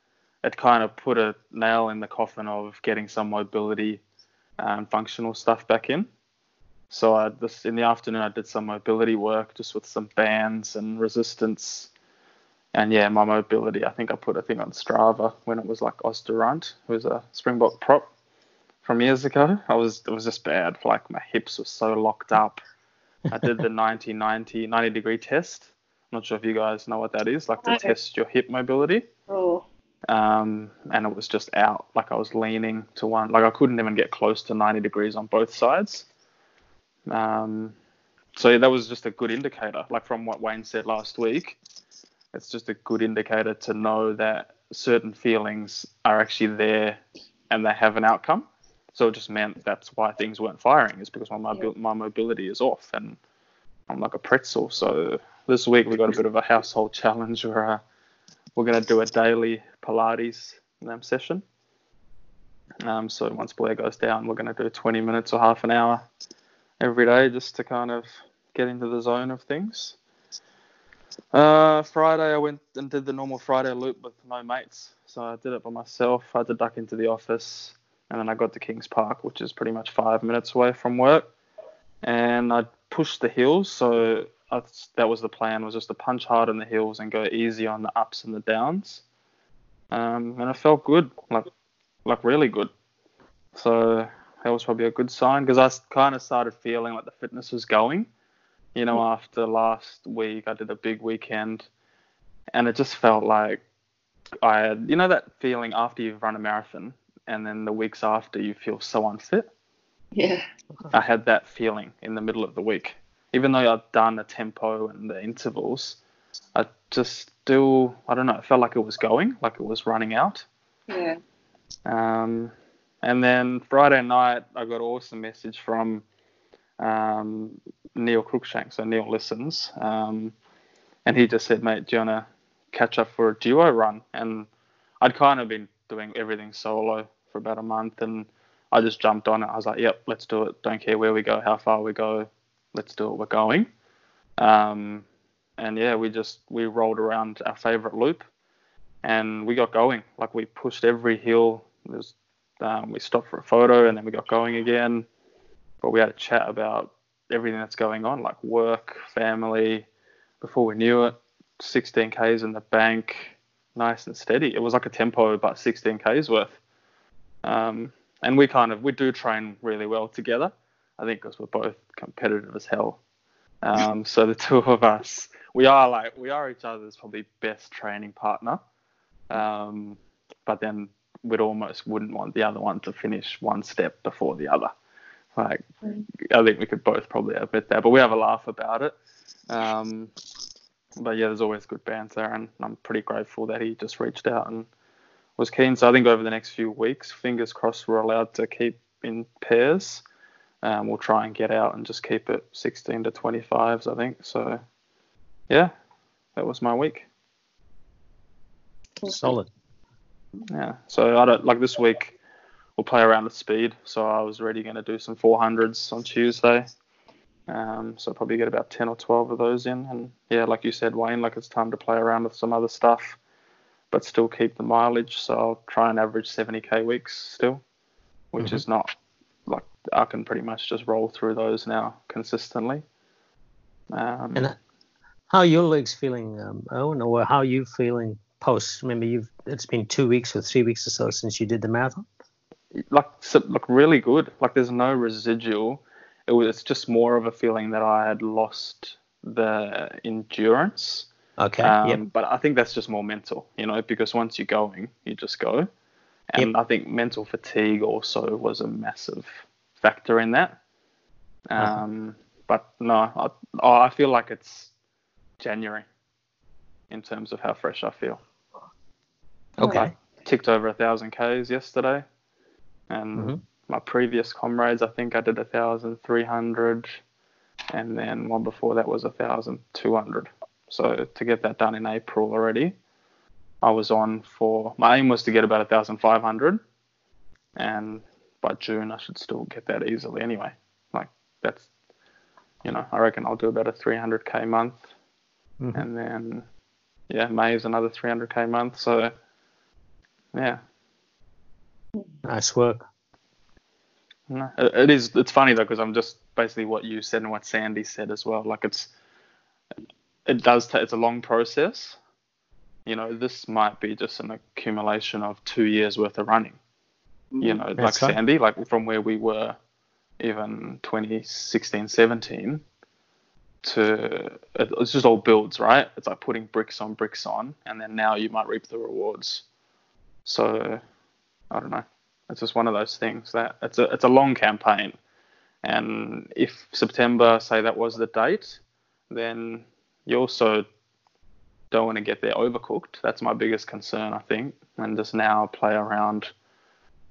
it kind of put a nail in the coffin of getting some mobility and functional stuff back in. So I this in the afternoon I did some mobility work just with some bands and resistance. And yeah, my mobility, I think I put a thing on Strava when it was like Os du Randt, who was a Springbok prop from years ago. I was it was just bad. Like my hips were so locked up. I did the 90 90 90 degree test. I'm not sure if you guys know what that is, like to test your hip mobility. Oh. Um, and it was just out. Like I was leaning to one. Like I couldn't even get close to 90 degrees on both sides. Um, so that was just a good indicator. Like from what Wayne said last week, it's just a good indicator to know that certain feelings are actually there and they have an outcome. So it just meant that's why things weren't firing, is because my mobi- my mobility is off and I'm like a pretzel. So this week we got a bit of a household challenge where uh, we're going to do a daily Pilates um, session. Um, so once Blair goes down, we're going to do 20 minutes or half an hour every day just to kind of get into the zone of things. Uh, Friday, I went and did the normal Friday loop with no mates. So I did it by myself. I had to duck into the office, and then I got to Kings Park, which is pretty much five minutes away from work. And I pushed the hills, so I, that was the plan: was just to punch hard in the hills and go easy on the ups and the downs. Um, and it felt good, like like really good. So that was probably a good sign because I kind of started feeling like the fitness was going. You know, after last week, I did a big weekend, and it just felt like I had, you know, that feeling after you've run a marathon, and then the weeks after you feel so unfit. Yeah. I had that feeling in the middle of the week, even though I'd done the tempo and the intervals. I just still, I don't know, it felt like it was going, like it was running out. Yeah. Um, and then Friday night, I got an awesome message from um, Neil Cruikshank. So Neil listens. Um, and he just said, mate, do you want to catch up for a duo run? And I'd kind of been doing everything solo for about a month. And I just jumped on it. I was like, yep, let's do it. Don't care where we go, how far we go. Let's do it. We're going. Um, and yeah, we just, we rolled around our favorite loop and we got going. Like we pushed every hill. Um, we stopped for a photo and then we got going again. But we had a chat about everything that's going on, like work, family. Before we knew it, 16 k's in the bank, nice and steady. It was like a tempo, but 16 k's worth. Um, and we kind of we do train really well together. I think because we're both competitive as hell. Um, so the two of us, we are like we are each other's probably best training partner. Um, but then we'd almost wouldn't want the other one to finish one step before the other. Like, I think we could both probably admit that, but we have a laugh about it. Um, but yeah, there's always good bands there, and I'm pretty grateful that he just reached out and was keen. So I think over the next few weeks, fingers crossed, we're allowed to keep in pairs. Um, we'll try and get out and just keep it 16 to 25s, I think. So yeah, that was my week. Solid. Yeah. So I don't like this week. We'll play around with speed. So I was already going to do some 400s on Tuesday. Um, so I'll probably get about 10 or 12 of those in. And yeah, like you said, Wayne, like it's time to play around with some other stuff, but still keep the mileage. So I'll try and average 70k weeks still, which mm-hmm. is not like I can pretty much just roll through those now consistently. Um, and how are your legs feeling, um, Owen, or how are you feeling post? Remember, you've it's been two weeks or three weeks or so since you did the marathon. Like, so, look really good. Like, there's no residual. It was it's just more of a feeling that I had lost the endurance. Okay. Um, yep. But I think that's just more mental, you know, because once you're going, you just go. And I think mental fatigue also was a massive factor in that. Uh-huh. Um, But no, I, I feel like it's January in terms of how fresh I feel. Okay. Ticked over a thousand Ks yesterday. And Mhm. my previous comrades, I think I did a thousand three hundred, and then one before that was a thousand two hundred. So to get that done in April already, I was on for my aim was to get about a thousand five hundred, and by June I should still get that easily anyway. Like that's, you know, I reckon I'll do about a three hundred k month, Mhm. and then yeah, May is another three hundred k month. So yeah, Nice work. No, it is. It's funny though because I'm just basically what you said and what Sandy said as well. Like it's, it does. ta it's a long process. You know, this might be just an accumulation of two years worth of running. Mm, you know, like right. Sandy, like from where we were, even 2016, 17, to it's just all builds, right? It's like putting bricks on bricks on, and then now you might reap the rewards. So, I don't know it's just one of those things that it's a it's a long campaign, and if September say that was the date, then you also don't want to get there overcooked. That's my biggest concern, I think, and just now play around,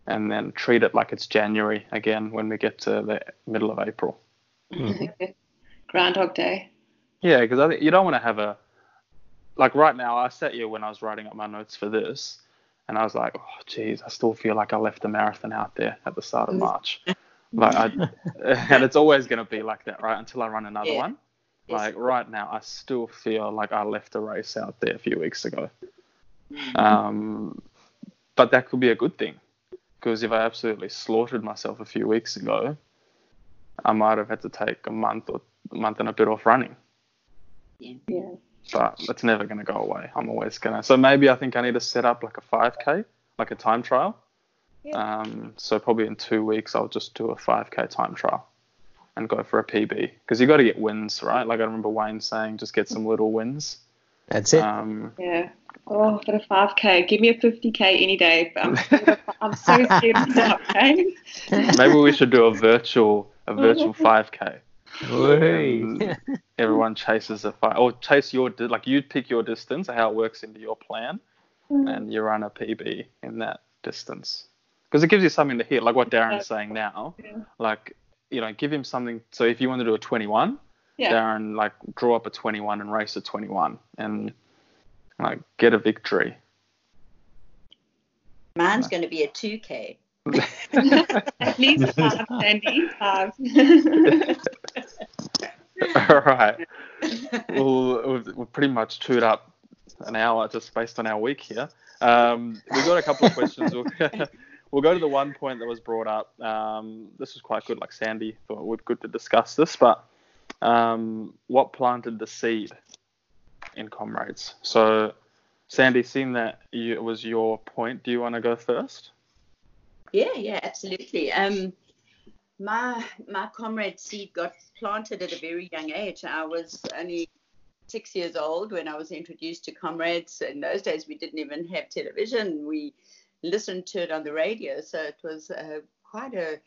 and then treat it like it's January again when we get to the middle of April. Mm-hmm. Groundhog Day. Yeah, because I think you don't want to have a like right now. I sat here when I was writing up my notes for this, and I was like, oh, geez, I still feel like I left a marathon out there at the start of mm. March. like, I, and it's always going to be like that, right? Until I run another Yeah. one. Yes. Like right now, I still feel like I left a race out there a few weeks ago. Um, but that could be a good thing because if I absolutely slaughtered myself a few weeks ago, I might have had to take a month or a month and a bit off running Yeah. but it's never going to go away. I'm always going to. So maybe I think I need to set up like a 5K, like a time trial. Um, so probably in two weeks, I'll just do a 5K time trial and go for a PB because you got to get wins, right? Like I remember Wayne saying, just get some little wins. That's it. Um, Yeah. Oh, but a 5K. Give me a 50K any day. But I'm, scared of- I'm so scared of 5K. maybe we should do a virtual, a virtual 5K. Whey. Um, everyone chases a five, or chase your like you pick your distance, how it works into your plan, and you run a PB in that distance because it gives you something to hit, like what Darren's saying now. Like you know, give him something. So if you want to do a 21, Yeah. Darren like draw up a 21 and race a 21 and like get a victory. Mine's going to be a 2K. At least five, Sandy. Five. All right. well, we've, we've pretty much chewed up an hour just based on our week here. Um, we've got a couple of questions. We'll, go to the one point that was brought up. Um, this was quite good. Like Sandy thought it would good to discuss this, but um, what planted the seed in comrades? So, Sandy, seeing that you, it was your point, do you want to go first? Yeah, yeah, absolutely. Um, my my comrade seed got planted at a very young age. I was only six years old when I was introduced to comrades. In those days, we didn't even have television. We listened to it on the radio, so it was uh, quite a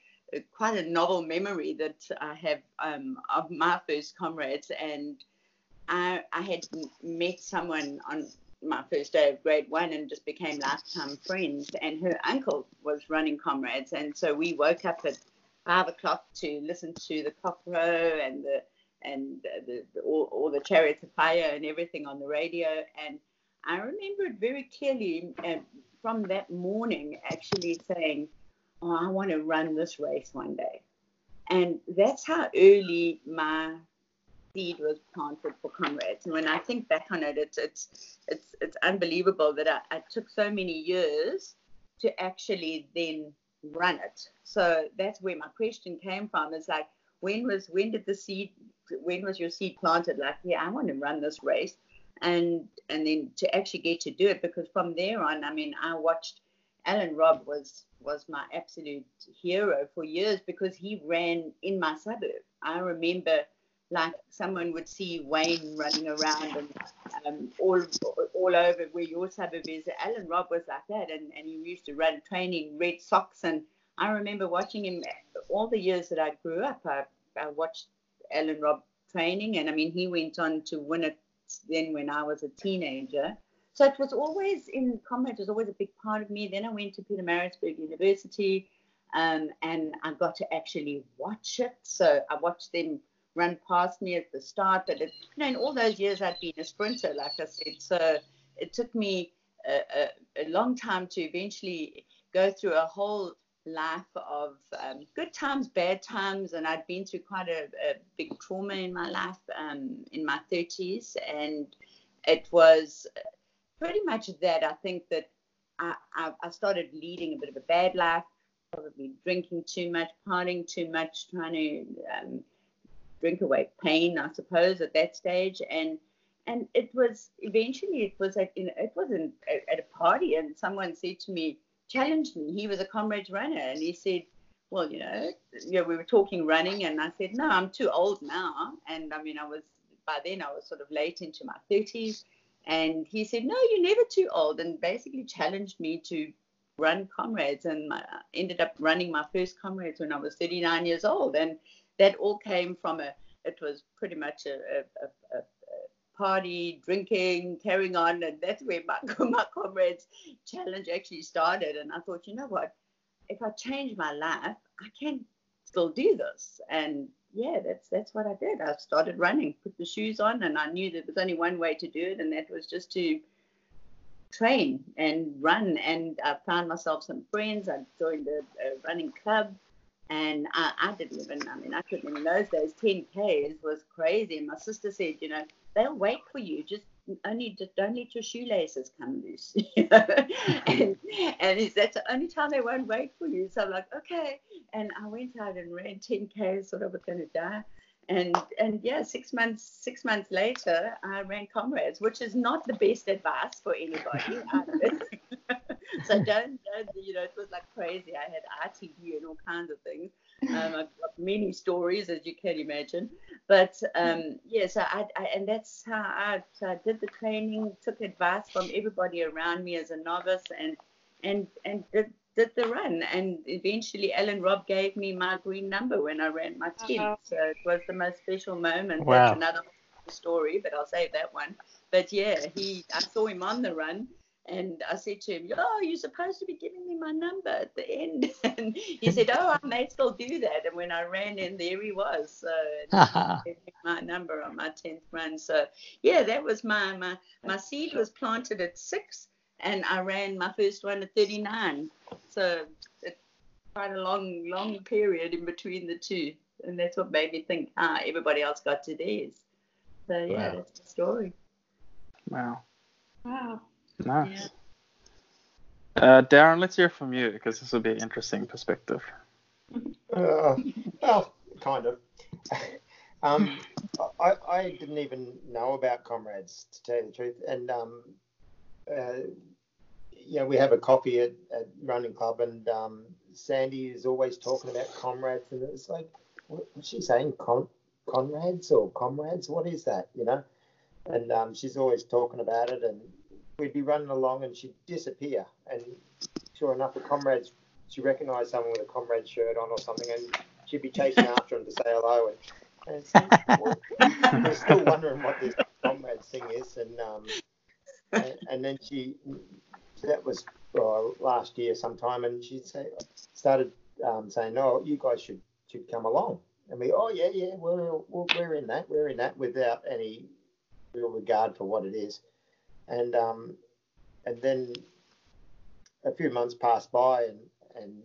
quite a novel memory that I have um, of my first comrades. And I, I had met someone on my first day of grade one and just became lifetime friends. And her uncle was running comrades, and so we woke up at five o'clock to listen to the cockrow and the and the, the all, all the chariots of fire and everything on the radio. And I remember it very clearly from that morning, actually saying, "Oh, I want to run this race one day." And that's how early my seed was planted for comrades. And when I think back on it, it's it's it's it's unbelievable that I, I took so many years to actually then run it. So that's where my question came from. Is like when was when did the seed when was your seed planted? Like, yeah, I want to run this race. And and then to actually get to do it because from there on, I mean, I watched Alan Robb was was my absolute hero for years because he ran in my suburb. I remember like someone would see Wayne running around and um, all all over where your suburb is. Alan Robb was like that, and, and he used to run training red socks. And I remember watching him all the years that I grew up. I, I watched Alan Robb training, and I mean, he went on to win it then when I was a teenager. So it was always in comrades was always a big part of me. Then I went to Pietermaritzburg University, um, and I got to actually watch it. So I watched them run past me at the start. But it, you know, in all those years I'd been a sprinter, like I said. So it took me a, a, a long time to eventually go through a whole life of um, good times, bad times, and I'd been through quite a, a big trauma in my life um, in my 30s, and it was pretty much that. I think that I, I, I, started leading a bit of a bad life, probably drinking too much, partying too much, trying to um, drink away pain, I suppose, at that stage, and and it was eventually it was like in, it was in, at a party, and someone said to me challenged me. He was a comrades runner, and he said, "Well, you know, know, we were talking running, and I said, no, I'm too old now." And I mean, I was by then I was sort of late into my 30s, and he said, "No, you're never too old," and basically challenged me to run comrades, and I ended up running my first comrades when I was 39 years old, and that all came from a. It was pretty much a, a, a, party, drinking, carrying on, and that's where my, my comrades challenge actually started. And I thought, you know what, if I change my life, I can still do this. And yeah, that's that's what I did. I started running, put the shoes on, and I knew there was only one way to do it, and that was just to train and run. And I found myself some friends. I joined a, a running club, and I, I, didn't even. I mean, I couldn't in those days. 10k's was crazy. And my sister said, you know, they'll wait for you. Just only just don't let your shoelaces come loose. and and that's the only time they won't wait for you. So I'm like, okay. And I went out and ran 10k, sort I was gonna die. And and yeah, six months six months later, I ran comrades, which is not the best advice for anybody. so don't, don't you know it was like crazy. I had RTD and all kinds of things. Um, I've got many stories, as you can imagine. But um, yes, I, I, and that's how I, so I did the training, took advice from everybody around me as a novice, and and and did, did the run. And eventually, Alan Robb gave me my green number when I ran my 10. Uh-huh. So it was the most special moment. Wow. That's another story, but I'll save that one. But yeah, he, I saw him on the run and I said to him, Oh, you're supposed to be giving me my number at the end. And he said, Oh, I may still do that. And when I ran in, there he was. So my number on my 10th run. So, yeah, that was my, my, my seed was planted at six, and I ran my first one at 39. So, it's quite a long, long period in between the two. And that's what made me think, ah, everybody else got to theirs. So, yeah, wow. that's the story. Wow. Wow. Nice. Yeah. Uh, Darren, let's hear from you because this will be an interesting perspective. Uh, well, kind of. um, I, I didn't even know about comrades, to tell you the truth. And, um, uh, yeah, we have a coffee at, at Running Club, and um, Sandy is always talking about comrades. And it's like, what, what's she saying? Con- Conrads or comrades? What is that? You know? And um, she's always talking about it. And we'd be running along and she'd disappear. And sure enough, the comrades, she recognised someone with a comrade shirt on or something, and she'd be chasing after him to say hello. And, and so, we're still wondering what this comrades thing is. And um, and, and, then she, that was uh, last year sometime, and she started um, saying, "No, you guys should should come along." And we, oh yeah, yeah, we're we're in that, we're in that, without any real regard for what it is. And um, and then a few months passed by, and and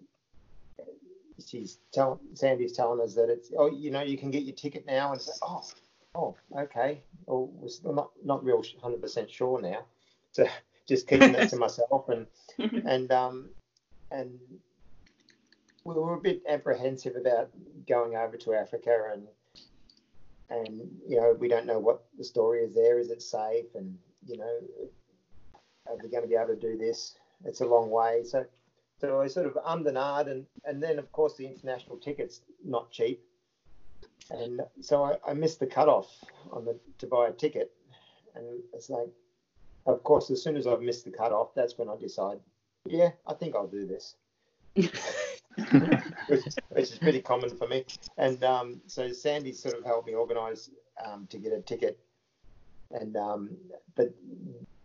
she's telling Sandy's telling us that it's oh you know you can get your ticket now, and say oh oh okay, well we're not not real hundred percent sure now, so just keeping that to myself, and and um and we were a bit apprehensive about going over to Africa and and you know we don't know what the story is there. Is it safe? And you know, are we going to be able to do this? It's a long way. So, so I sort of ummed and ahed, and, and then of course the international ticket's not cheap, and so I, I missed the cutoff on the to buy a ticket, and it's like, of course, as soon as I've missed the cutoff, that's when I decide, yeah, I think I'll do this. which, which, is pretty common for me. And um, so Sandy sort of helped me organise um, to get a ticket. And um, but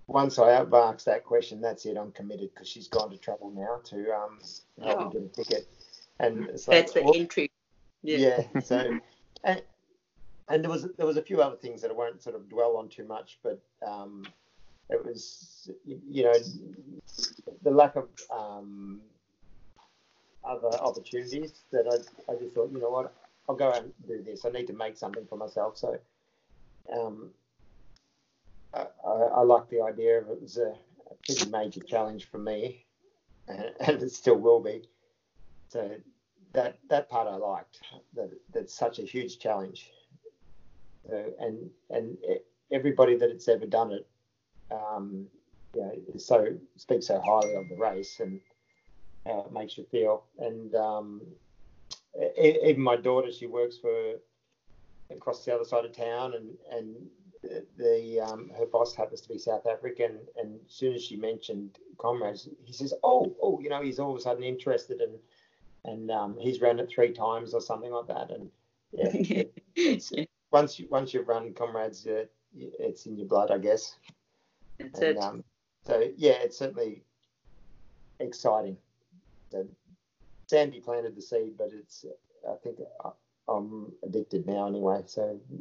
once I have asked that question, that's it. I'm committed because she's gone to trouble now to um, help oh. me get a ticket. And it's like, that's the well, entry. Yeah. yeah so and, and there was there was a few other things that I won't sort of dwell on too much, but um, it was you know the lack of um, other opportunities that I, I just thought, you know what, I'll go out and do this. I need to make something for myself. So um, I, I, like the idea of it was a, a pretty major challenge for me, and, and, it still will be. So that that part I liked. That that's such a huge challenge. So, and and everybody that it's ever done it, um, you know, so speaks so highly of the race and how it makes you feel. And um, even my daughter, she works for across the other side of town, and and the um, her boss happens to be South African. And as soon as she mentioned comrades, he says, "Oh, oh, you know, he's all of a sudden interested and and um, he's run it three times or something like that." And yeah, it, once you once you've run comrades, uh, it's in your blood, I guess. That's and, it. Um, so yeah, it's certainly exciting that Sandy planted the seed, but it's I think I'm addicted now anyway. So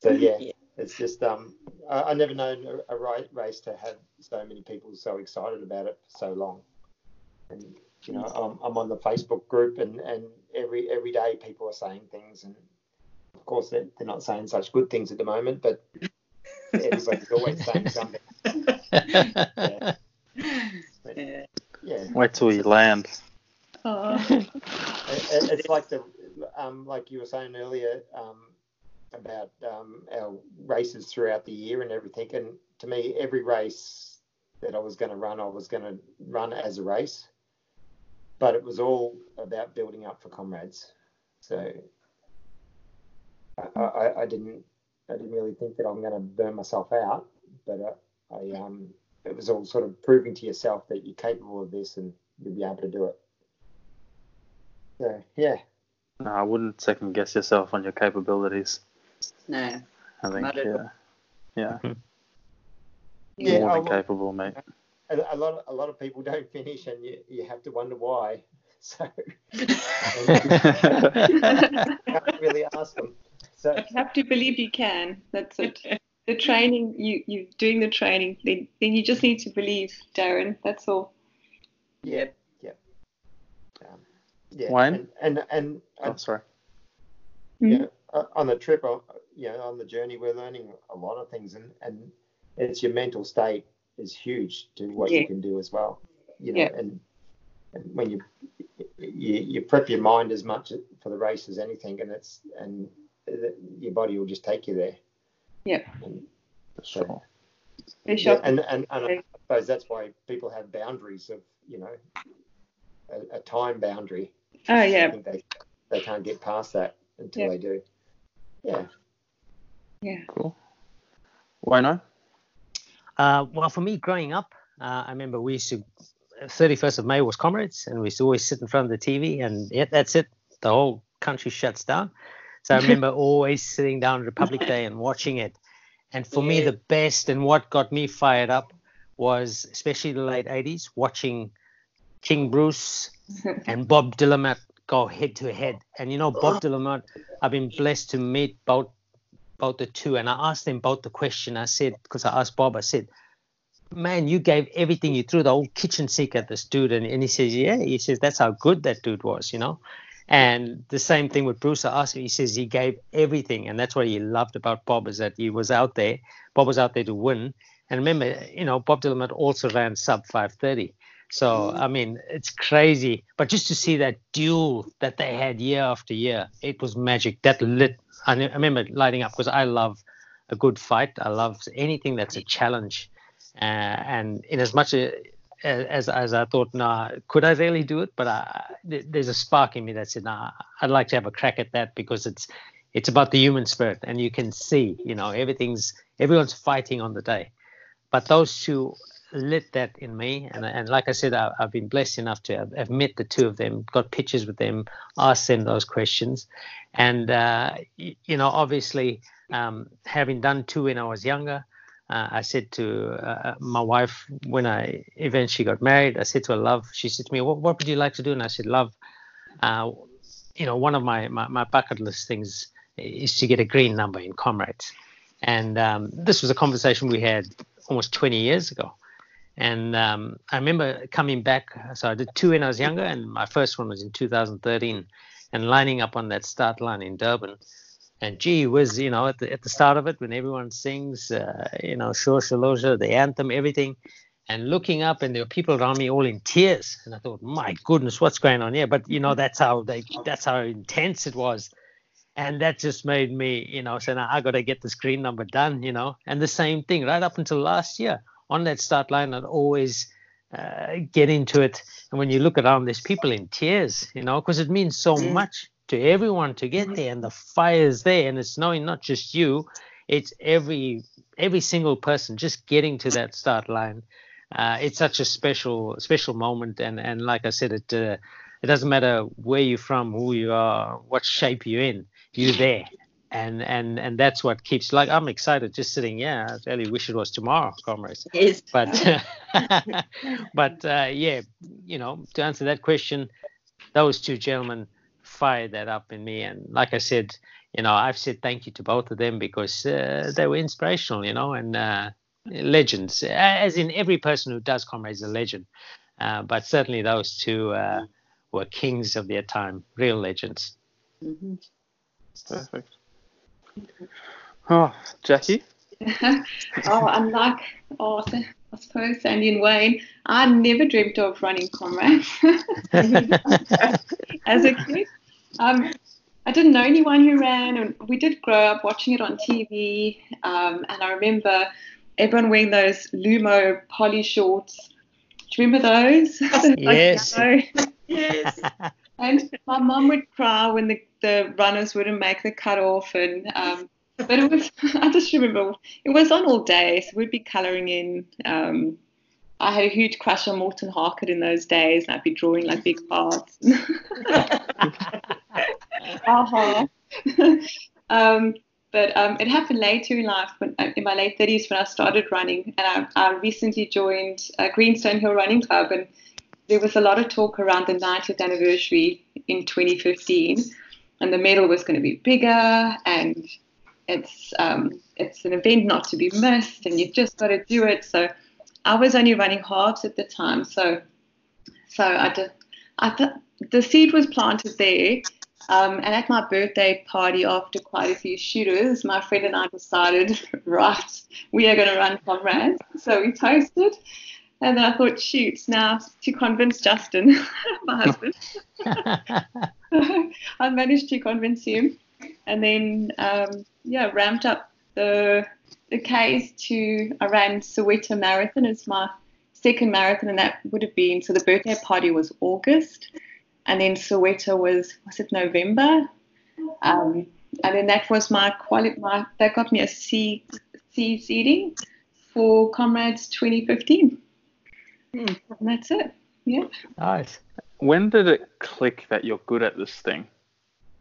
so, yeah, it's just um I, I never known a, a race to have so many people so excited about it for so long. And you know, I'm, I'm on the Facebook group, and, and every every day people are saying things, and of course they're, they're not saying such good things at the moment, but everybody's always saying something. yeah. Yeah. yeah. Wait till you land. Oh. it, it's like the um, like you were saying earlier um, about um, our races throughout the year and everything. And to me, every race that I was going to run, I was going to run as a race. But it was all about building up for comrades. So I, I, I didn't I didn't really think that I'm going to burn myself out, but I, I um it was all sort of proving to yourself that you're capable of this and you'll be able to do it. So yeah. No, I wouldn't second guess yourself on your capabilities. No. I think yeah, yeah. Yeah, more than capable, mate. A, a, lot, of, a lot of people don't finish, and you, you have to wonder why. So you can't really ask them. So you have to believe you can. That's it the training you you doing the training then then you just need to believe darren that's all yeah yeah um, yeah Wayne? and and, and oh, sorry yeah mm-hmm. on the trip uh, you know on the journey we're learning a lot of things and and it's your mental state is huge to what yeah. you can do as well you know yeah. and, and when you, you you prep your mind as much for the race as anything and it's and your body will just take you there yeah. sure. Yeah, and, and, and I suppose that's why people have boundaries of, you know, a, a time boundary. Oh, yeah. they, they can't get past that until yeah. they do. Yeah. Yeah. Cool. Why not? Uh, well, for me, growing up, uh, I remember we used to, 31st of May was Comrades, and we used to always sit in front of the TV, and yeah, that's it. The whole country shuts down. So I remember always sitting down Republic Day and watching it. And for yeah. me, the best and what got me fired up was, especially the late 80s, watching King Bruce and Bob de la Motte go head to head. And you know, Bob de la Motte, I've been blessed to meet both both the two. And I asked them both the question. I said, because I asked Bob, I said, man, you gave everything. You threw the whole kitchen sink at this dude. And, and he says, yeah. He says, that's how good that dude was, you know. And the same thing with Bruce. I asked him, he says he gave everything. And that's what he loved about Bob is that he was out there. Bob was out there to win. And remember, you know, Bob de la Motte also ran sub 530. So, I mean, it's crazy. But just to see that duel that they had year after year, it was magic. That lit. I remember lighting up because I love a good fight. I love anything that's a challenge. Uh, and in as much as as I thought, nah, could I really do it? But I, there's a spark in me that said, nah, I'd like to have a crack at that because it's it's about the human spirit, and you can see, you know, everything's everyone's fighting on the day, but those two lit that in me, and and like I said, I, have been blessed enough to have, have, met the two of them, got pictures with them, asked them those questions, and uh, you, you, know, obviously, um, having done two when I was younger. Uh, I said to uh, my wife when I eventually got married, I said to her, Love, she said to me, What, what would you like to do? And I said, Love, uh, you know, one of my, my, my, bucket list things is to get a green number in Comrades. And um, this was a conversation we had almost 20 years ago. And um, I remember coming back. So I did two when I was younger, and my first one was in 2013, and lining up on that start line in Durban. And gee whiz, you know, at the, at the start of it, when everyone sings, uh, you know, Shosholoza, the anthem, everything, and looking up, and there were people around me all in tears. And I thought, my goodness, what's going on here? But you know, that's how they, that's how intense it was and that just made me you know say i got to get the screen number done you know and the same thing right up until last year on that start line i'd always uh, get into it and when you look around there's people in tears you know because it means so mm. much to everyone to get there and the fire's there and it's knowing not just you it's every every single person just getting to that start line. Uh, it's such a special special moment and and like i said it uh, it doesn't matter where you're from who you are what shape you're in you're there. And and and that's what keeps like i'm excited just sitting yeah i really wish it was tomorrow comrades. Yes. but but uh, yeah you know to answer that question those two gentlemen fired that up in me and like i said you know i've said thank you to both of them because uh, they were inspirational you know and uh, legends as in every person who does comrades is a legend uh, but certainly those two uh, were kings of their time real legends mm-hmm. Perfect. Oh, Jackie? oh, unlike oh, I suppose Sandy and Wayne, I never dreamt of running comrades as a kid. Um, I didn't know anyone who ran, and we did grow up watching it on TV. Um, and I remember everyone wearing those Lumo poly shorts. Do you remember those? yes. yes. And my mum would cry when the, the runners wouldn't make the cut off. And um, but it was I just remember it was on all day, so we'd be colouring in. Um, I had a huge crush on Morten Harket in those days, and I'd be drawing like big hearts. Uh-huh. um, but um, it happened later in life, when, uh, in my late 30s, when I started running, and I, I recently joined a Greenstone Hill Running Club, and there was a lot of talk around the 90th anniversary in 2015, and the medal was going to be bigger, and it's um, it's an event not to be missed, and you've just got to do it. So I was only running halves at the time, so so I did. I thought the seed was planted there. Um, and at my birthday party, after quite a few shooters, my friend and I decided, right, we are going to run comrades. So we toasted, and then I thought, shoot, now to convince Justin, my husband, I managed to convince him, and then um, yeah, ramped up the the case to I ran Soweto Marathon as my second marathon, and that would have been so the birthday party was August, and then Soweto was was it November, um, and then that was my quali my that got me a C C seeding for Comrades 2015. Hmm. And that's it. Yeah. Nice. When did it click that you're good at this thing?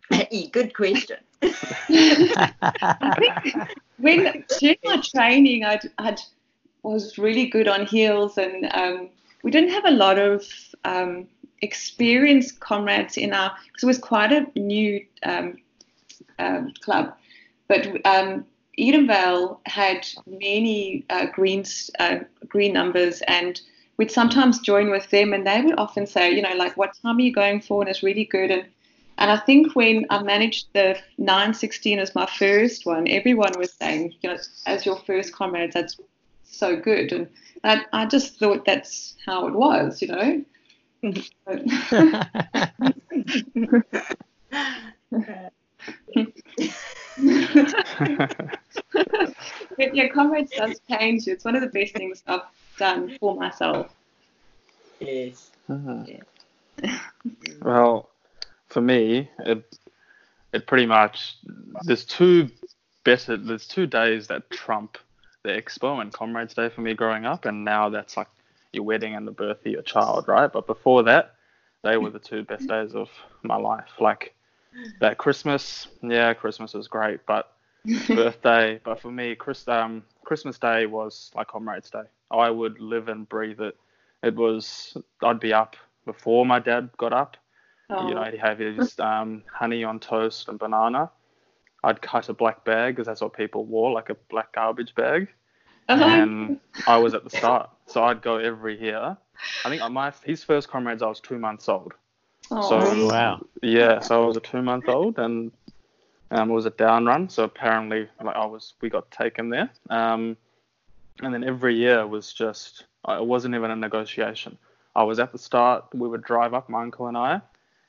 good question. When during my training, I I'd, was really good on heels, and um, we didn't have a lot of um, experienced comrades in our because it was quite a new um, um club, but um, Edenvale had many uh, green uh, green numbers and we'd sometimes join with them and they would often say, you know, like, what time are you going for? And it's really good. And and I think when I managed the 916 as my first one, everyone was saying, you know, as your first comrades, that's so good. And I, I just thought that's how it was, you know. but yeah, comrades does change you. It's one of the best things I've done for myself. Yes. Uh-huh. Yeah. well, for me, it, it pretty much there's two better there's two days that trump the expo and comrades day for me growing up and now that's like your wedding and the birth of your child right but before that they were the two best days of my life like that christmas yeah christmas was great but birthday but for me Chris, um, christmas day was like comrades day i would live and breathe it it was i'd be up before my dad got up Oh. you know, he'd have his um, honey on toast and banana. I'd cut a black bag because that's what people wore, like a black garbage bag. Uh-huh. And I was at the start, so I'd go every year. I think my his first comrades, I was two months old. Oh. So Wow. yeah, so I was a two month old and um, it was a down run. So apparently, like I was, we got taken there. Um, and then every year was just, it wasn't even a negotiation. I was at the start. We would drive up, my uncle and I,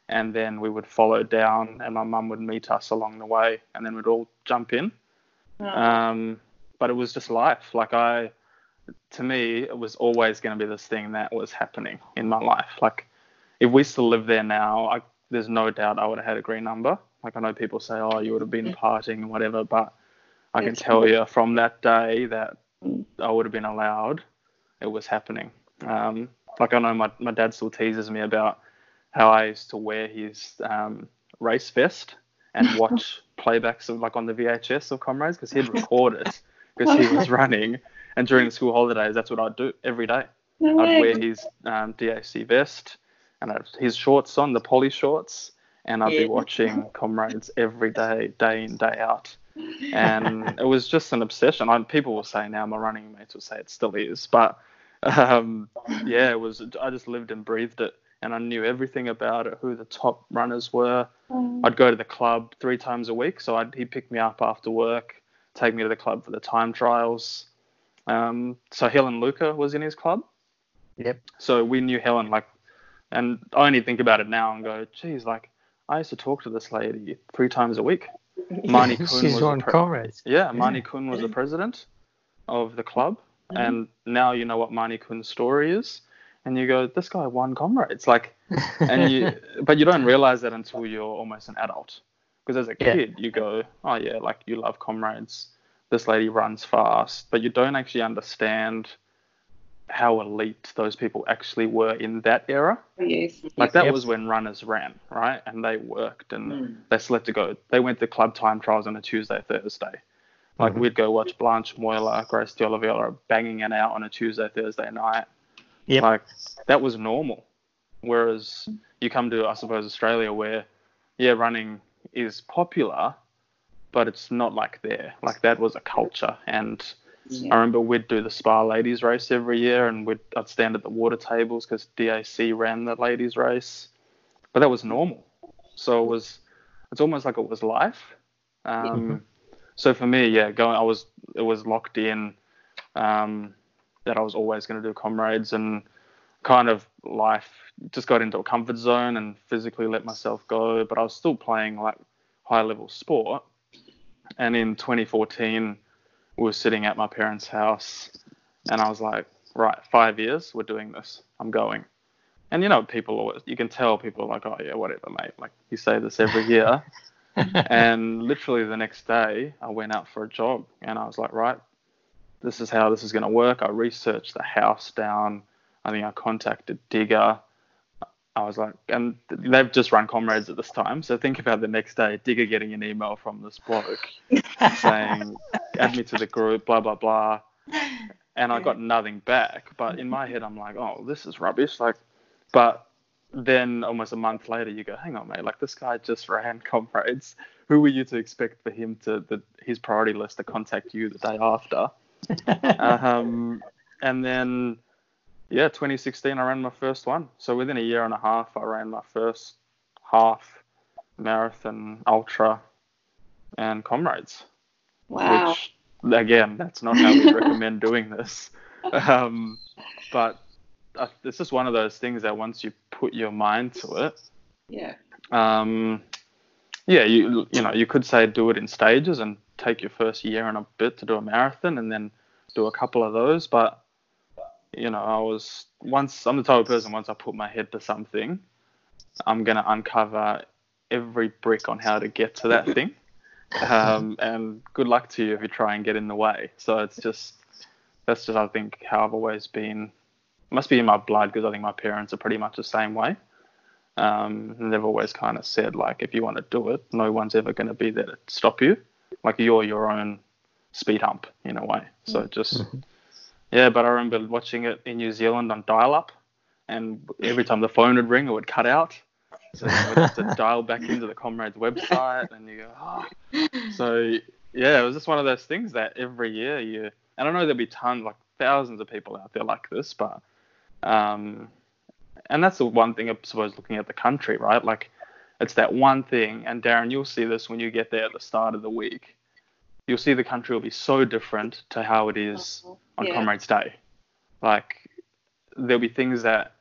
and then we would follow down, and my mum would meet us along the way, and then we'd all jump in. Oh. Um, but it was just life. Like I, to me, it was always going to be this thing that was happening in my life. Like if we still lived there now, I, there's no doubt I would have had a green number. Like I know people say, oh, you would have been partying and whatever, but I can tell you from that day that I would have been allowed, it was happening. Um, like I know my, my dad still teases me about how I used to wear his um, race vest and watch playbacks of like on the VHS of comrades because he'd record it because he was running. And during the school holidays, that's what I'd do every day. No I'd wear his um, DAC vest and I'd, his shorts on, the poly shorts, and I'd Yeah. be watching comrades every day, day in, day out. And it was just an obsession. I, people will say now, my running mates will say it still is, but um, yeah, it was. I just lived and breathed it, and I knew everything about it, who the top runners were. Oh. I'd go to the club three times a week, so I'd, he'd pick me up after work, take me to the club for the time trials. Um, so Helen Lucre was in his club. Yep. So we knew Helen like, and I only think about it now and go, geez, like I used to talk to this lady three times a week. Kun was She's on pre- comrades. yeah, Manie Kuhn was the president of the club, and now you know what Manie Kuhn's story is, and you go, this guy won comrades, like, and you, but you don't realize that until you're almost an adult, because as a Yeah. kid you go, oh yeah, like you love comrades, this lady runs fast, but you don't actually understand how elite those people actually were in that era. Yes. Like that Yep. was when runners ran, right? And they worked and Mm. they slept to go. They went to club time trials on a Tuesday, Thursday. Like Mhm. we'd go watch Blanche Moila, Grace de Oliveira banging it out on a Tuesday, Thursday night. Yep. Like that was normal. Whereas you come to, I suppose, Australia where, yeah, running is popular, but it's not like there. Like that was a culture. And I remember we'd do the Spar Ladies race every year, and we'd I'd stand at the water tables because DAC ran the ladies race, but that was normal. So it was, it's almost like it was life. Um, So for me, yeah, going, I was it was locked in um, that I was always going to do comrades and kind of life just got into a comfort zone and physically let myself go, but I was still playing like high level sport. And in 2014, we were sitting at my parents' house, and I was like, right, five years, we're doing this. I'm going. And you know, people always, you can tell people are like, oh yeah, whatever, mate. Like you say this every year. and literally the next day, I went out for a jog, and I was like, right, this is how this is going to work. I researched the house down. I think I contacted Digger. I was like, and they've just run comrades at this time. So think about the next day, Digger getting an email from this bloke saying, add me to the group, blah, blah, blah. And I got nothing back. But in my head, I'm like, oh, this is rubbish. Like, but then almost a month later, you go, hang on, mate, like this guy just ran comrades. Who were you to expect for him to, the, his priority list to contact you the day after? um, and then, yeah, 2016, I ran my first one. So within a year and a half, I ran my first half marathon, ultra, and comrades. Wow. Which, again, that's not how we recommend doing this. Um, but uh, it's just one of those things that once you put your mind to it, Yeah. um, yeah, you you know you could say do it in stages and take your first year and a bit to do a marathon and then do a couple of those. But you know, I was once I'm the type of person once I put my head to something, I'm gonna uncover every brick on how to get to that thing. Um, and good luck to you if you try and get in the way. So it's just that's just I think how I've always been. Must be in my blood because I think my parents are pretty much the same way. Um, and they've always kind of said like, if you want to do it, no one's ever going to be there to stop you. Like you're your own speed hump in a way. So just yeah. But I remember watching it in New Zealand on dial-up, and every time the phone would ring, it would cut out. So you would have to dial back into the comrades website, and you go, oh. so yeah, it was just one of those things that every year you, and I know there'll be tons, like thousands of people out there like this, but um, and that's the one thing I suppose looking at the country, right? Like it's that one thing, and Darren, you'll see this when you get there at the start of the week. You'll see the country will be so different to how it is oh, on Yeah. Comrades Day. Like there'll be things that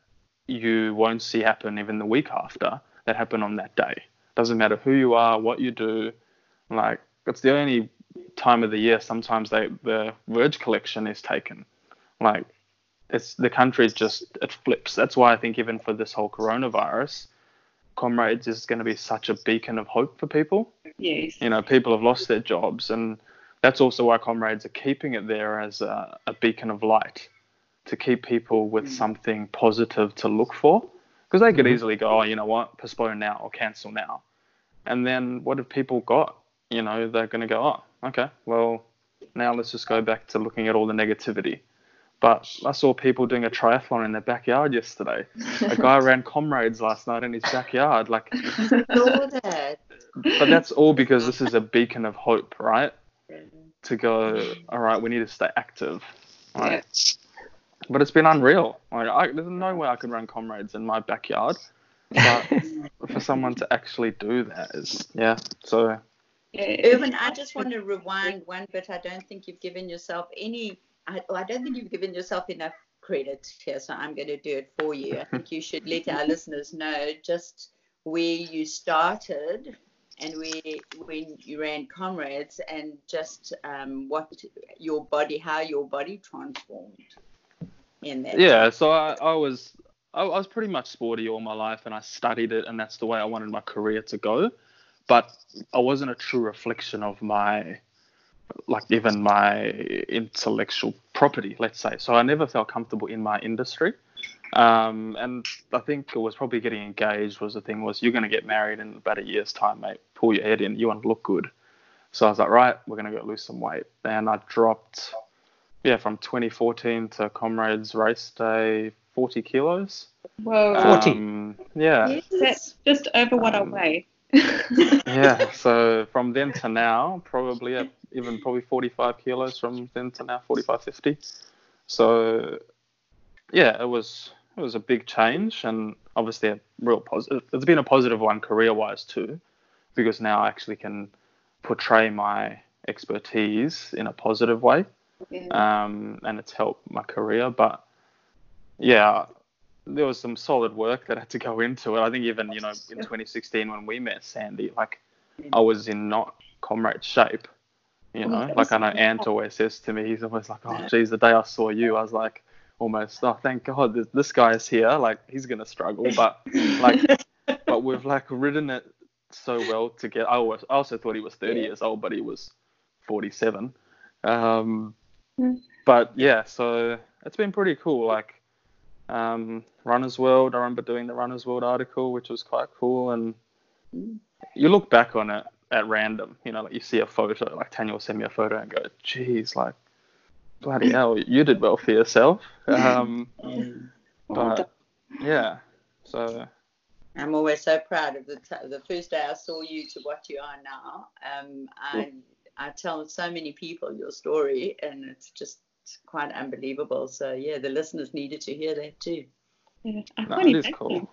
you won't see happen even the week after that happen on that day. Doesn't matter who you are, what you do. Like it's the only time of the year sometimes they the Verge collection is taken. Like it's the country's just it flips. That's why I think even for this whole coronavirus, Comrades is going to be such a beacon of hope for people. Yes. You know, people have lost their jobs, and that's also why Comrades are keeping it there as a, a beacon of light to keep people with mm. something positive to look for. Because they could mm-hmm. easily go, oh, you know what, postpone now or cancel now. And then what have people got? You know, they're going to go, oh, okay, well, now let's just go back to looking at all the negativity. But I saw people doing a triathlon in their backyard yesterday. A guy ran comrades last night in his backyard. Like, Saw that. but that's all because this is a beacon of hope, right? To go, all right, we need to stay active. Right? But it's been unreal. Like, I, there's no way I could run comrades in my backyard. But for someone to actually do that is, yeah. So Yeah. Irvin, I just want to rewind one bit. I don't think you've given yourself any. I, I don't think you've given yourself enough credit here, so I'm going to do it for you. I think you should let our listeners know just where you started and where when you ran comrades and just um, what your body, how your body transformed in that. yeah, so I, I was I, I was pretty much sporty all my life, and I studied it, and that's the way I wanted my career to go. But I wasn't a true reflection of my like even my intellectual property, let's say. So I never felt comfortable in my industry. Um, and I think it was probably getting engaged was the thing was you're going to get married in about a year's time, mate. Pull your head in. You want to look good. So I was like, right, we're going to go lose some weight. And I dropped, yeah, from 2014 to Comrades race day, 40 kilos. Whoa. 40. Um, yeah. That's just over what I Um, weigh. Yeah. So from then to now, probably at even probably 45 kilos from then to now, 45, 50. So yeah, it was it was a big change and obviously a real positive. It's been a positive one career wise too, because now I actually can portray my expertise in a positive way Yeah. um, and it's helped my career. But yeah, there was some solid work that had to go into it. I think even you know in 2016 when we met Sandy, like I was in not comrade shape. You know, like I know Ant always says to me, he's always like, "Oh, geez, the day I saw you, I was like, almost, oh, thank God, this, this guy is here. Like he's gonna struggle, but like, but we've like ridden it so well together. I, I also thought he was 30 Yeah. years old, but he was 47. Um, Mm. but yeah, so it's been pretty cool. Like um, Runners World, I remember doing the Runners World article, which was quite cool. And you look back on it at random, you know, like you see a photo, like Tanya will send me a photo and go, geez, like, bloody hell, you did well for yourself. Um, but yeah, so I'm always so proud of the t- the first day I saw you to what you are now. Um, I I tell so many people your story, and it's just quite unbelievable. So yeah, the listeners needed to hear that too. Yeah. I no, it is imagine. cool.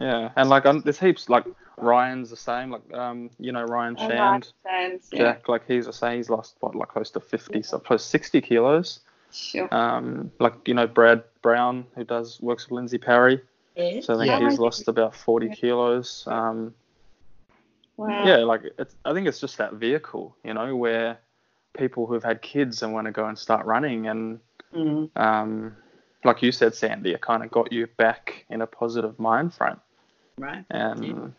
Yeah, and like um, there's heaps like Ryan's the same, like um, you know Ryan I Shand, understand, yeah. Jack, like he's the same. He's lost what like close to 50, so close to 60 kilos. Sure. Um, like you know Brad Brown, who does works with Lindsey Parry, Yes. so I think Yeah. he's lost about 40 Yeah. kilos. Um, Wow. yeah, like it's, I think it's just that vehicle, you know, where people who've had kids and want to go and start running, and Mm. um, like you said, Sandy, it kind of got you back in a positive mind frame. Right. And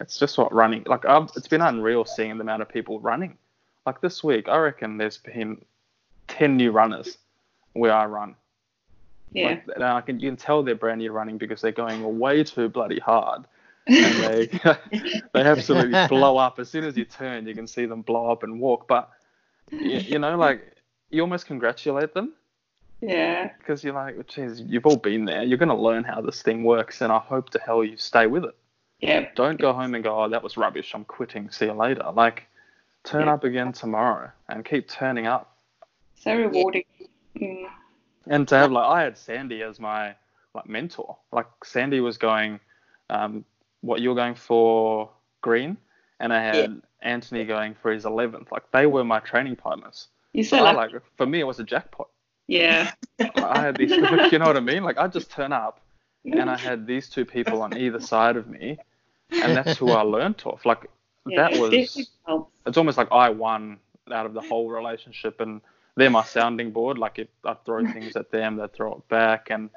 it's just what running like I've, it's been unreal seeing the amount of people running. Like this week, I reckon there's been ten new runners where I run. Yeah. Like, and I can you can tell they're brand new running because they're going way too bloody hard. And they they absolutely blow up as soon as you turn. You can see them blow up and walk. But you, you know, like you almost congratulate them yeah. because you're like, geez, you've all been there. You're going to learn how this thing works, and I hope to hell you stay with it. Yeah. Don't go home and go, oh, that was rubbish. I'm quitting. See you later. Like, turn Yeah. up again tomorrow and keep turning up. So rewarding. Mm. And to have like, I had Sandy as my like mentor. Like Sandy was going, um, what you're going for green, and I had Anthony going for his 11th. Like they were my training partners. You So so I like for me it was a jackpot. Yeah. I had these, you know what I mean? Like I just turn up, and I had these two people on either side of me, and that's who I learned off. Like Yeah, that was it's almost like I won out of the whole relationship, and they're my sounding board. Like if I throw things at them, they throw it back, and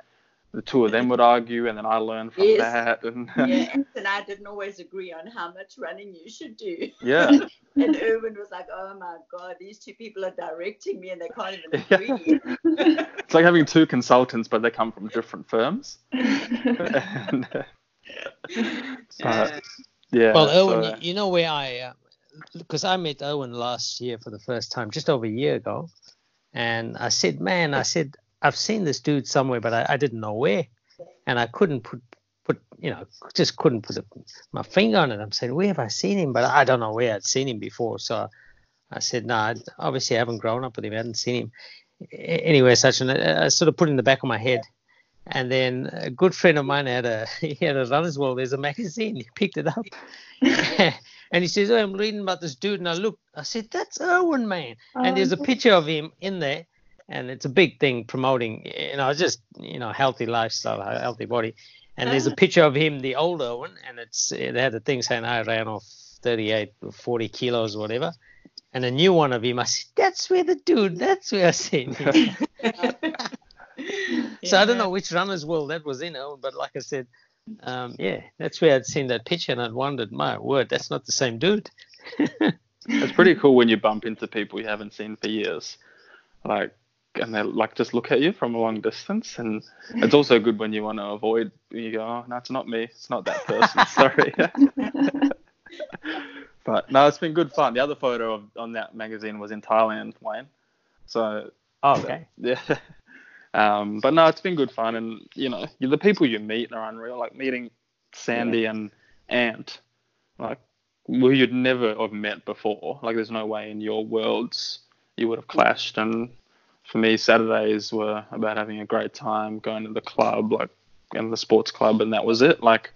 the two of them would argue, and then I learn from Yes. that. And yeah, and I didn't always agree on how much running you should do. yeah, And Erwin was like, oh my God, these two people are directing me and they can't even Yeah. agree. it's like having two consultants, but they come from different firms. and, uh, so, yeah. Well, Owen, so- you know where I, am, because I met Owen last year for the first time, just over a year ago, and I said, man, I said I've seen this dude somewhere, but I, I didn't know where, and I couldn't put put you know just couldn't put a, my finger on it. I'm saying, where have I seen him? But I don't know where I'd seen him before. So I said, no, I obviously I haven't grown up with him. I hadn't seen him. anywhere Anyway, such an I sort of put it in the back of my head. And then a good friend of mine had a he had a runner's world. There's a magazine. He picked it up, and he says, "Oh, I'm reading about this dude." And I looked. I said, "That's Irwin, man." And there's a oh. picture of him in there, and it's a big thing promoting, you know, just you know, healthy lifestyle, a healthy body. And there's a picture of him, the older one and it's it had a thing saying I ran off 38 or 40 kilos or whatever. And a new one of him, I said, "That's where the dude. That's where I seen him." So I don't know which runner's world that was in, but like I said, um, yeah, that's where I'd seen that picture and I'd wondered, my word, that's not the same dude. it's pretty cool when you bump into people you haven't seen for years, like, and they like just look at you from a long distance. And it's also good when you want to avoid. You go, oh no, it's not me. It's not that person. Sorry. but no, it's been good fun. The other photo of, on that magazine was in Thailand, Wayne. So Oh, okay. yeah. Um, but no, it's been good fun, and you know, the people you meet are unreal. Like meeting Sandy and Ant, like who you'd never have met before. Like there's no way in your worlds you would have clashed. And for me, Saturdays were about having a great time, going to the club, like in the sports club, and that was it. Like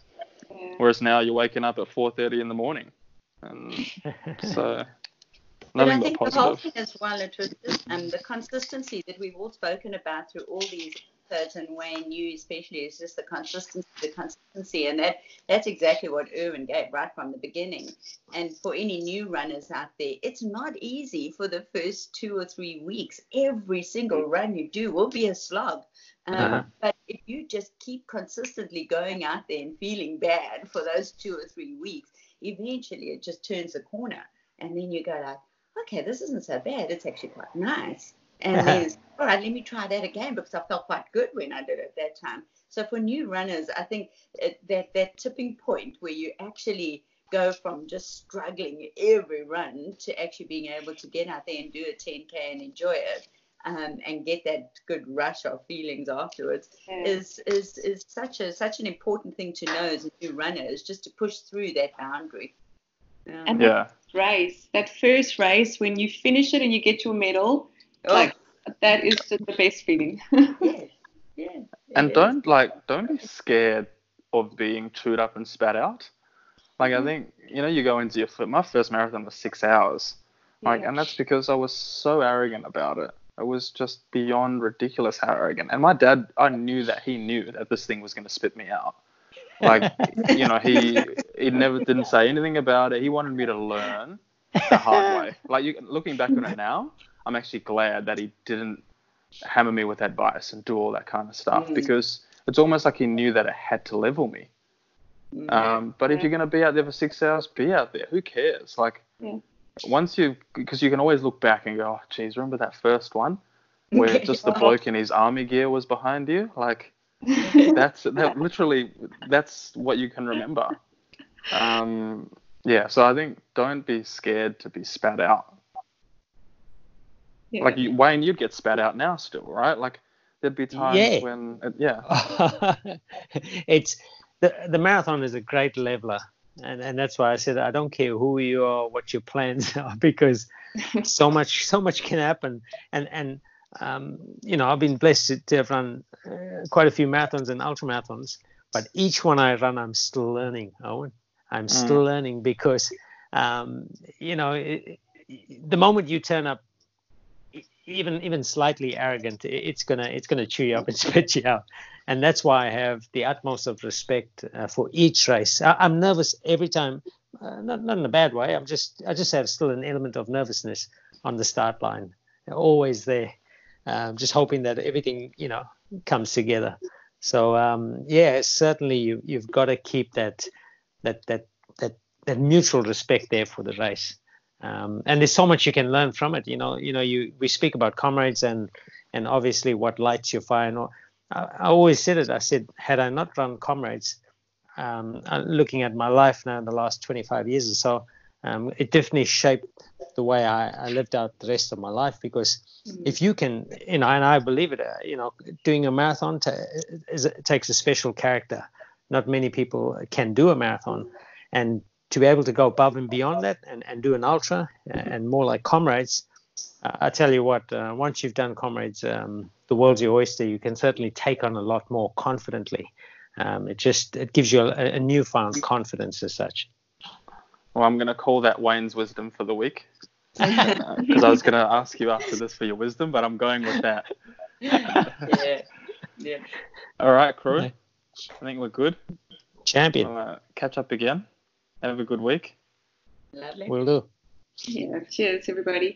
Yeah. whereas now you're waking up at 4:30 in the morning, and so But nothing I but think the whole positive. thing as well, it was just, um, the consistency that we've all spoken about through all these episodes, and Wayne, you especially, is just the consistency, the consistency, and that that's exactly what Irwin gave right from the beginning. And for any new runners out there, it's not easy for the first two or three weeks. Every single run you do will be a slog. Um, Uh-huh. But if you just keep consistently going out there and feeling bad for those two or three weeks, eventually it just turns a corner, and then you go like okay, this isn't so bad. It's actually quite nice. And then, all right, let me try that again because I felt quite good when I did it that time. So for new runners, I think that that tipping point where you actually go from just struggling every run to actually being able to get out there and do a 10k and enjoy it. Um, and get that good rush of feelings afterwards Yeah. is is is such a such an important thing to know as a new runner is just to push through that boundary. Um, And Yeah. race, that first race when you finish it and you get your medal, oh, like that is just the best feeling. yeah, yeah. And don't like don't be scared of being chewed up and spat out. Like I mm-hmm. think you know you go into your foot my first marathon was six hours, like Yeah. and that's because I was so arrogant about it. It was just beyond ridiculous how arrogant. And my dad, I knew that he knew that this thing was going to spit me out. Like you know he he never didn't say anything about it. He wanted me to learn the hard way. Like you, looking back on it now, I'm actually glad that he didn't hammer me with advice and do all that kind of stuff Mm. because it's almost like he knew that it had to level me. Mm. Um, but if you're going to be out there for six hours, be out there. Who cares? Like, once you, because you can always look back and go, oh, geez, remember that first one where just the bloke in his army gear was behind you? Like, that's that literally, that's what you can remember. Um, yeah, so I think don't be scared to be spat out. Yeah. Like you, Wayne, you'd get spat out now still, right? Like there'd be times Yeah. when, uh, yeah, it's the the marathon is a great leveler, and and that's why I said I don't care who you are, what your plans are, because so much so much can happen, and and um, you know I've been blessed to, have run uh, quite a few marathons and ultra marathons, but each one I run I'm still learning, Owen. I'm still learning because um, you know it, the moment you turn up even even slightly arrogant, it's gonna it's gonna chew you up and spit you out. And that's why I have the utmost of respect uh, for each race. I, I'm nervous every time, uh, not not in a bad way. I'm just I just have still an element of nervousness on the start line, always there. Um, just hoping that everything you know comes together. So um, yeah, certainly you you've got to keep that that that that that mutual respect there for the race. Um, and there's so much you can learn from it. You know, you know, you we speak about comrades and and obviously what lights your fire. And all. I, I always said it. I said, had I not run comrades, um, uh, looking at my life now in the last 25 years or so, um, it definitely shaped the way I, I lived out the rest of my life. Because if you can, you know, and I believe it, uh, you know, doing a marathon ta is, takes a special character. Not many people can do a marathon, and to be able to go above and beyond that and, and do an ultra uh, and more like comrades, uh, I tell you what, uh, once you've done comrades, um, the world's your oyster. You can certainly take on a lot more confidently. Um, it just it gives you a, a newfound confidence as such. Well, I'm going to call that Wayne's wisdom for the week. Because I was going to ask you after this for your wisdom, but I'm going with that. yeah. Yeah. All right, crew. Okay. I think we're good. Champion, We'll uh, catch up again. Have a good week. Lovely. will do. Yeah. Cheers, everybody.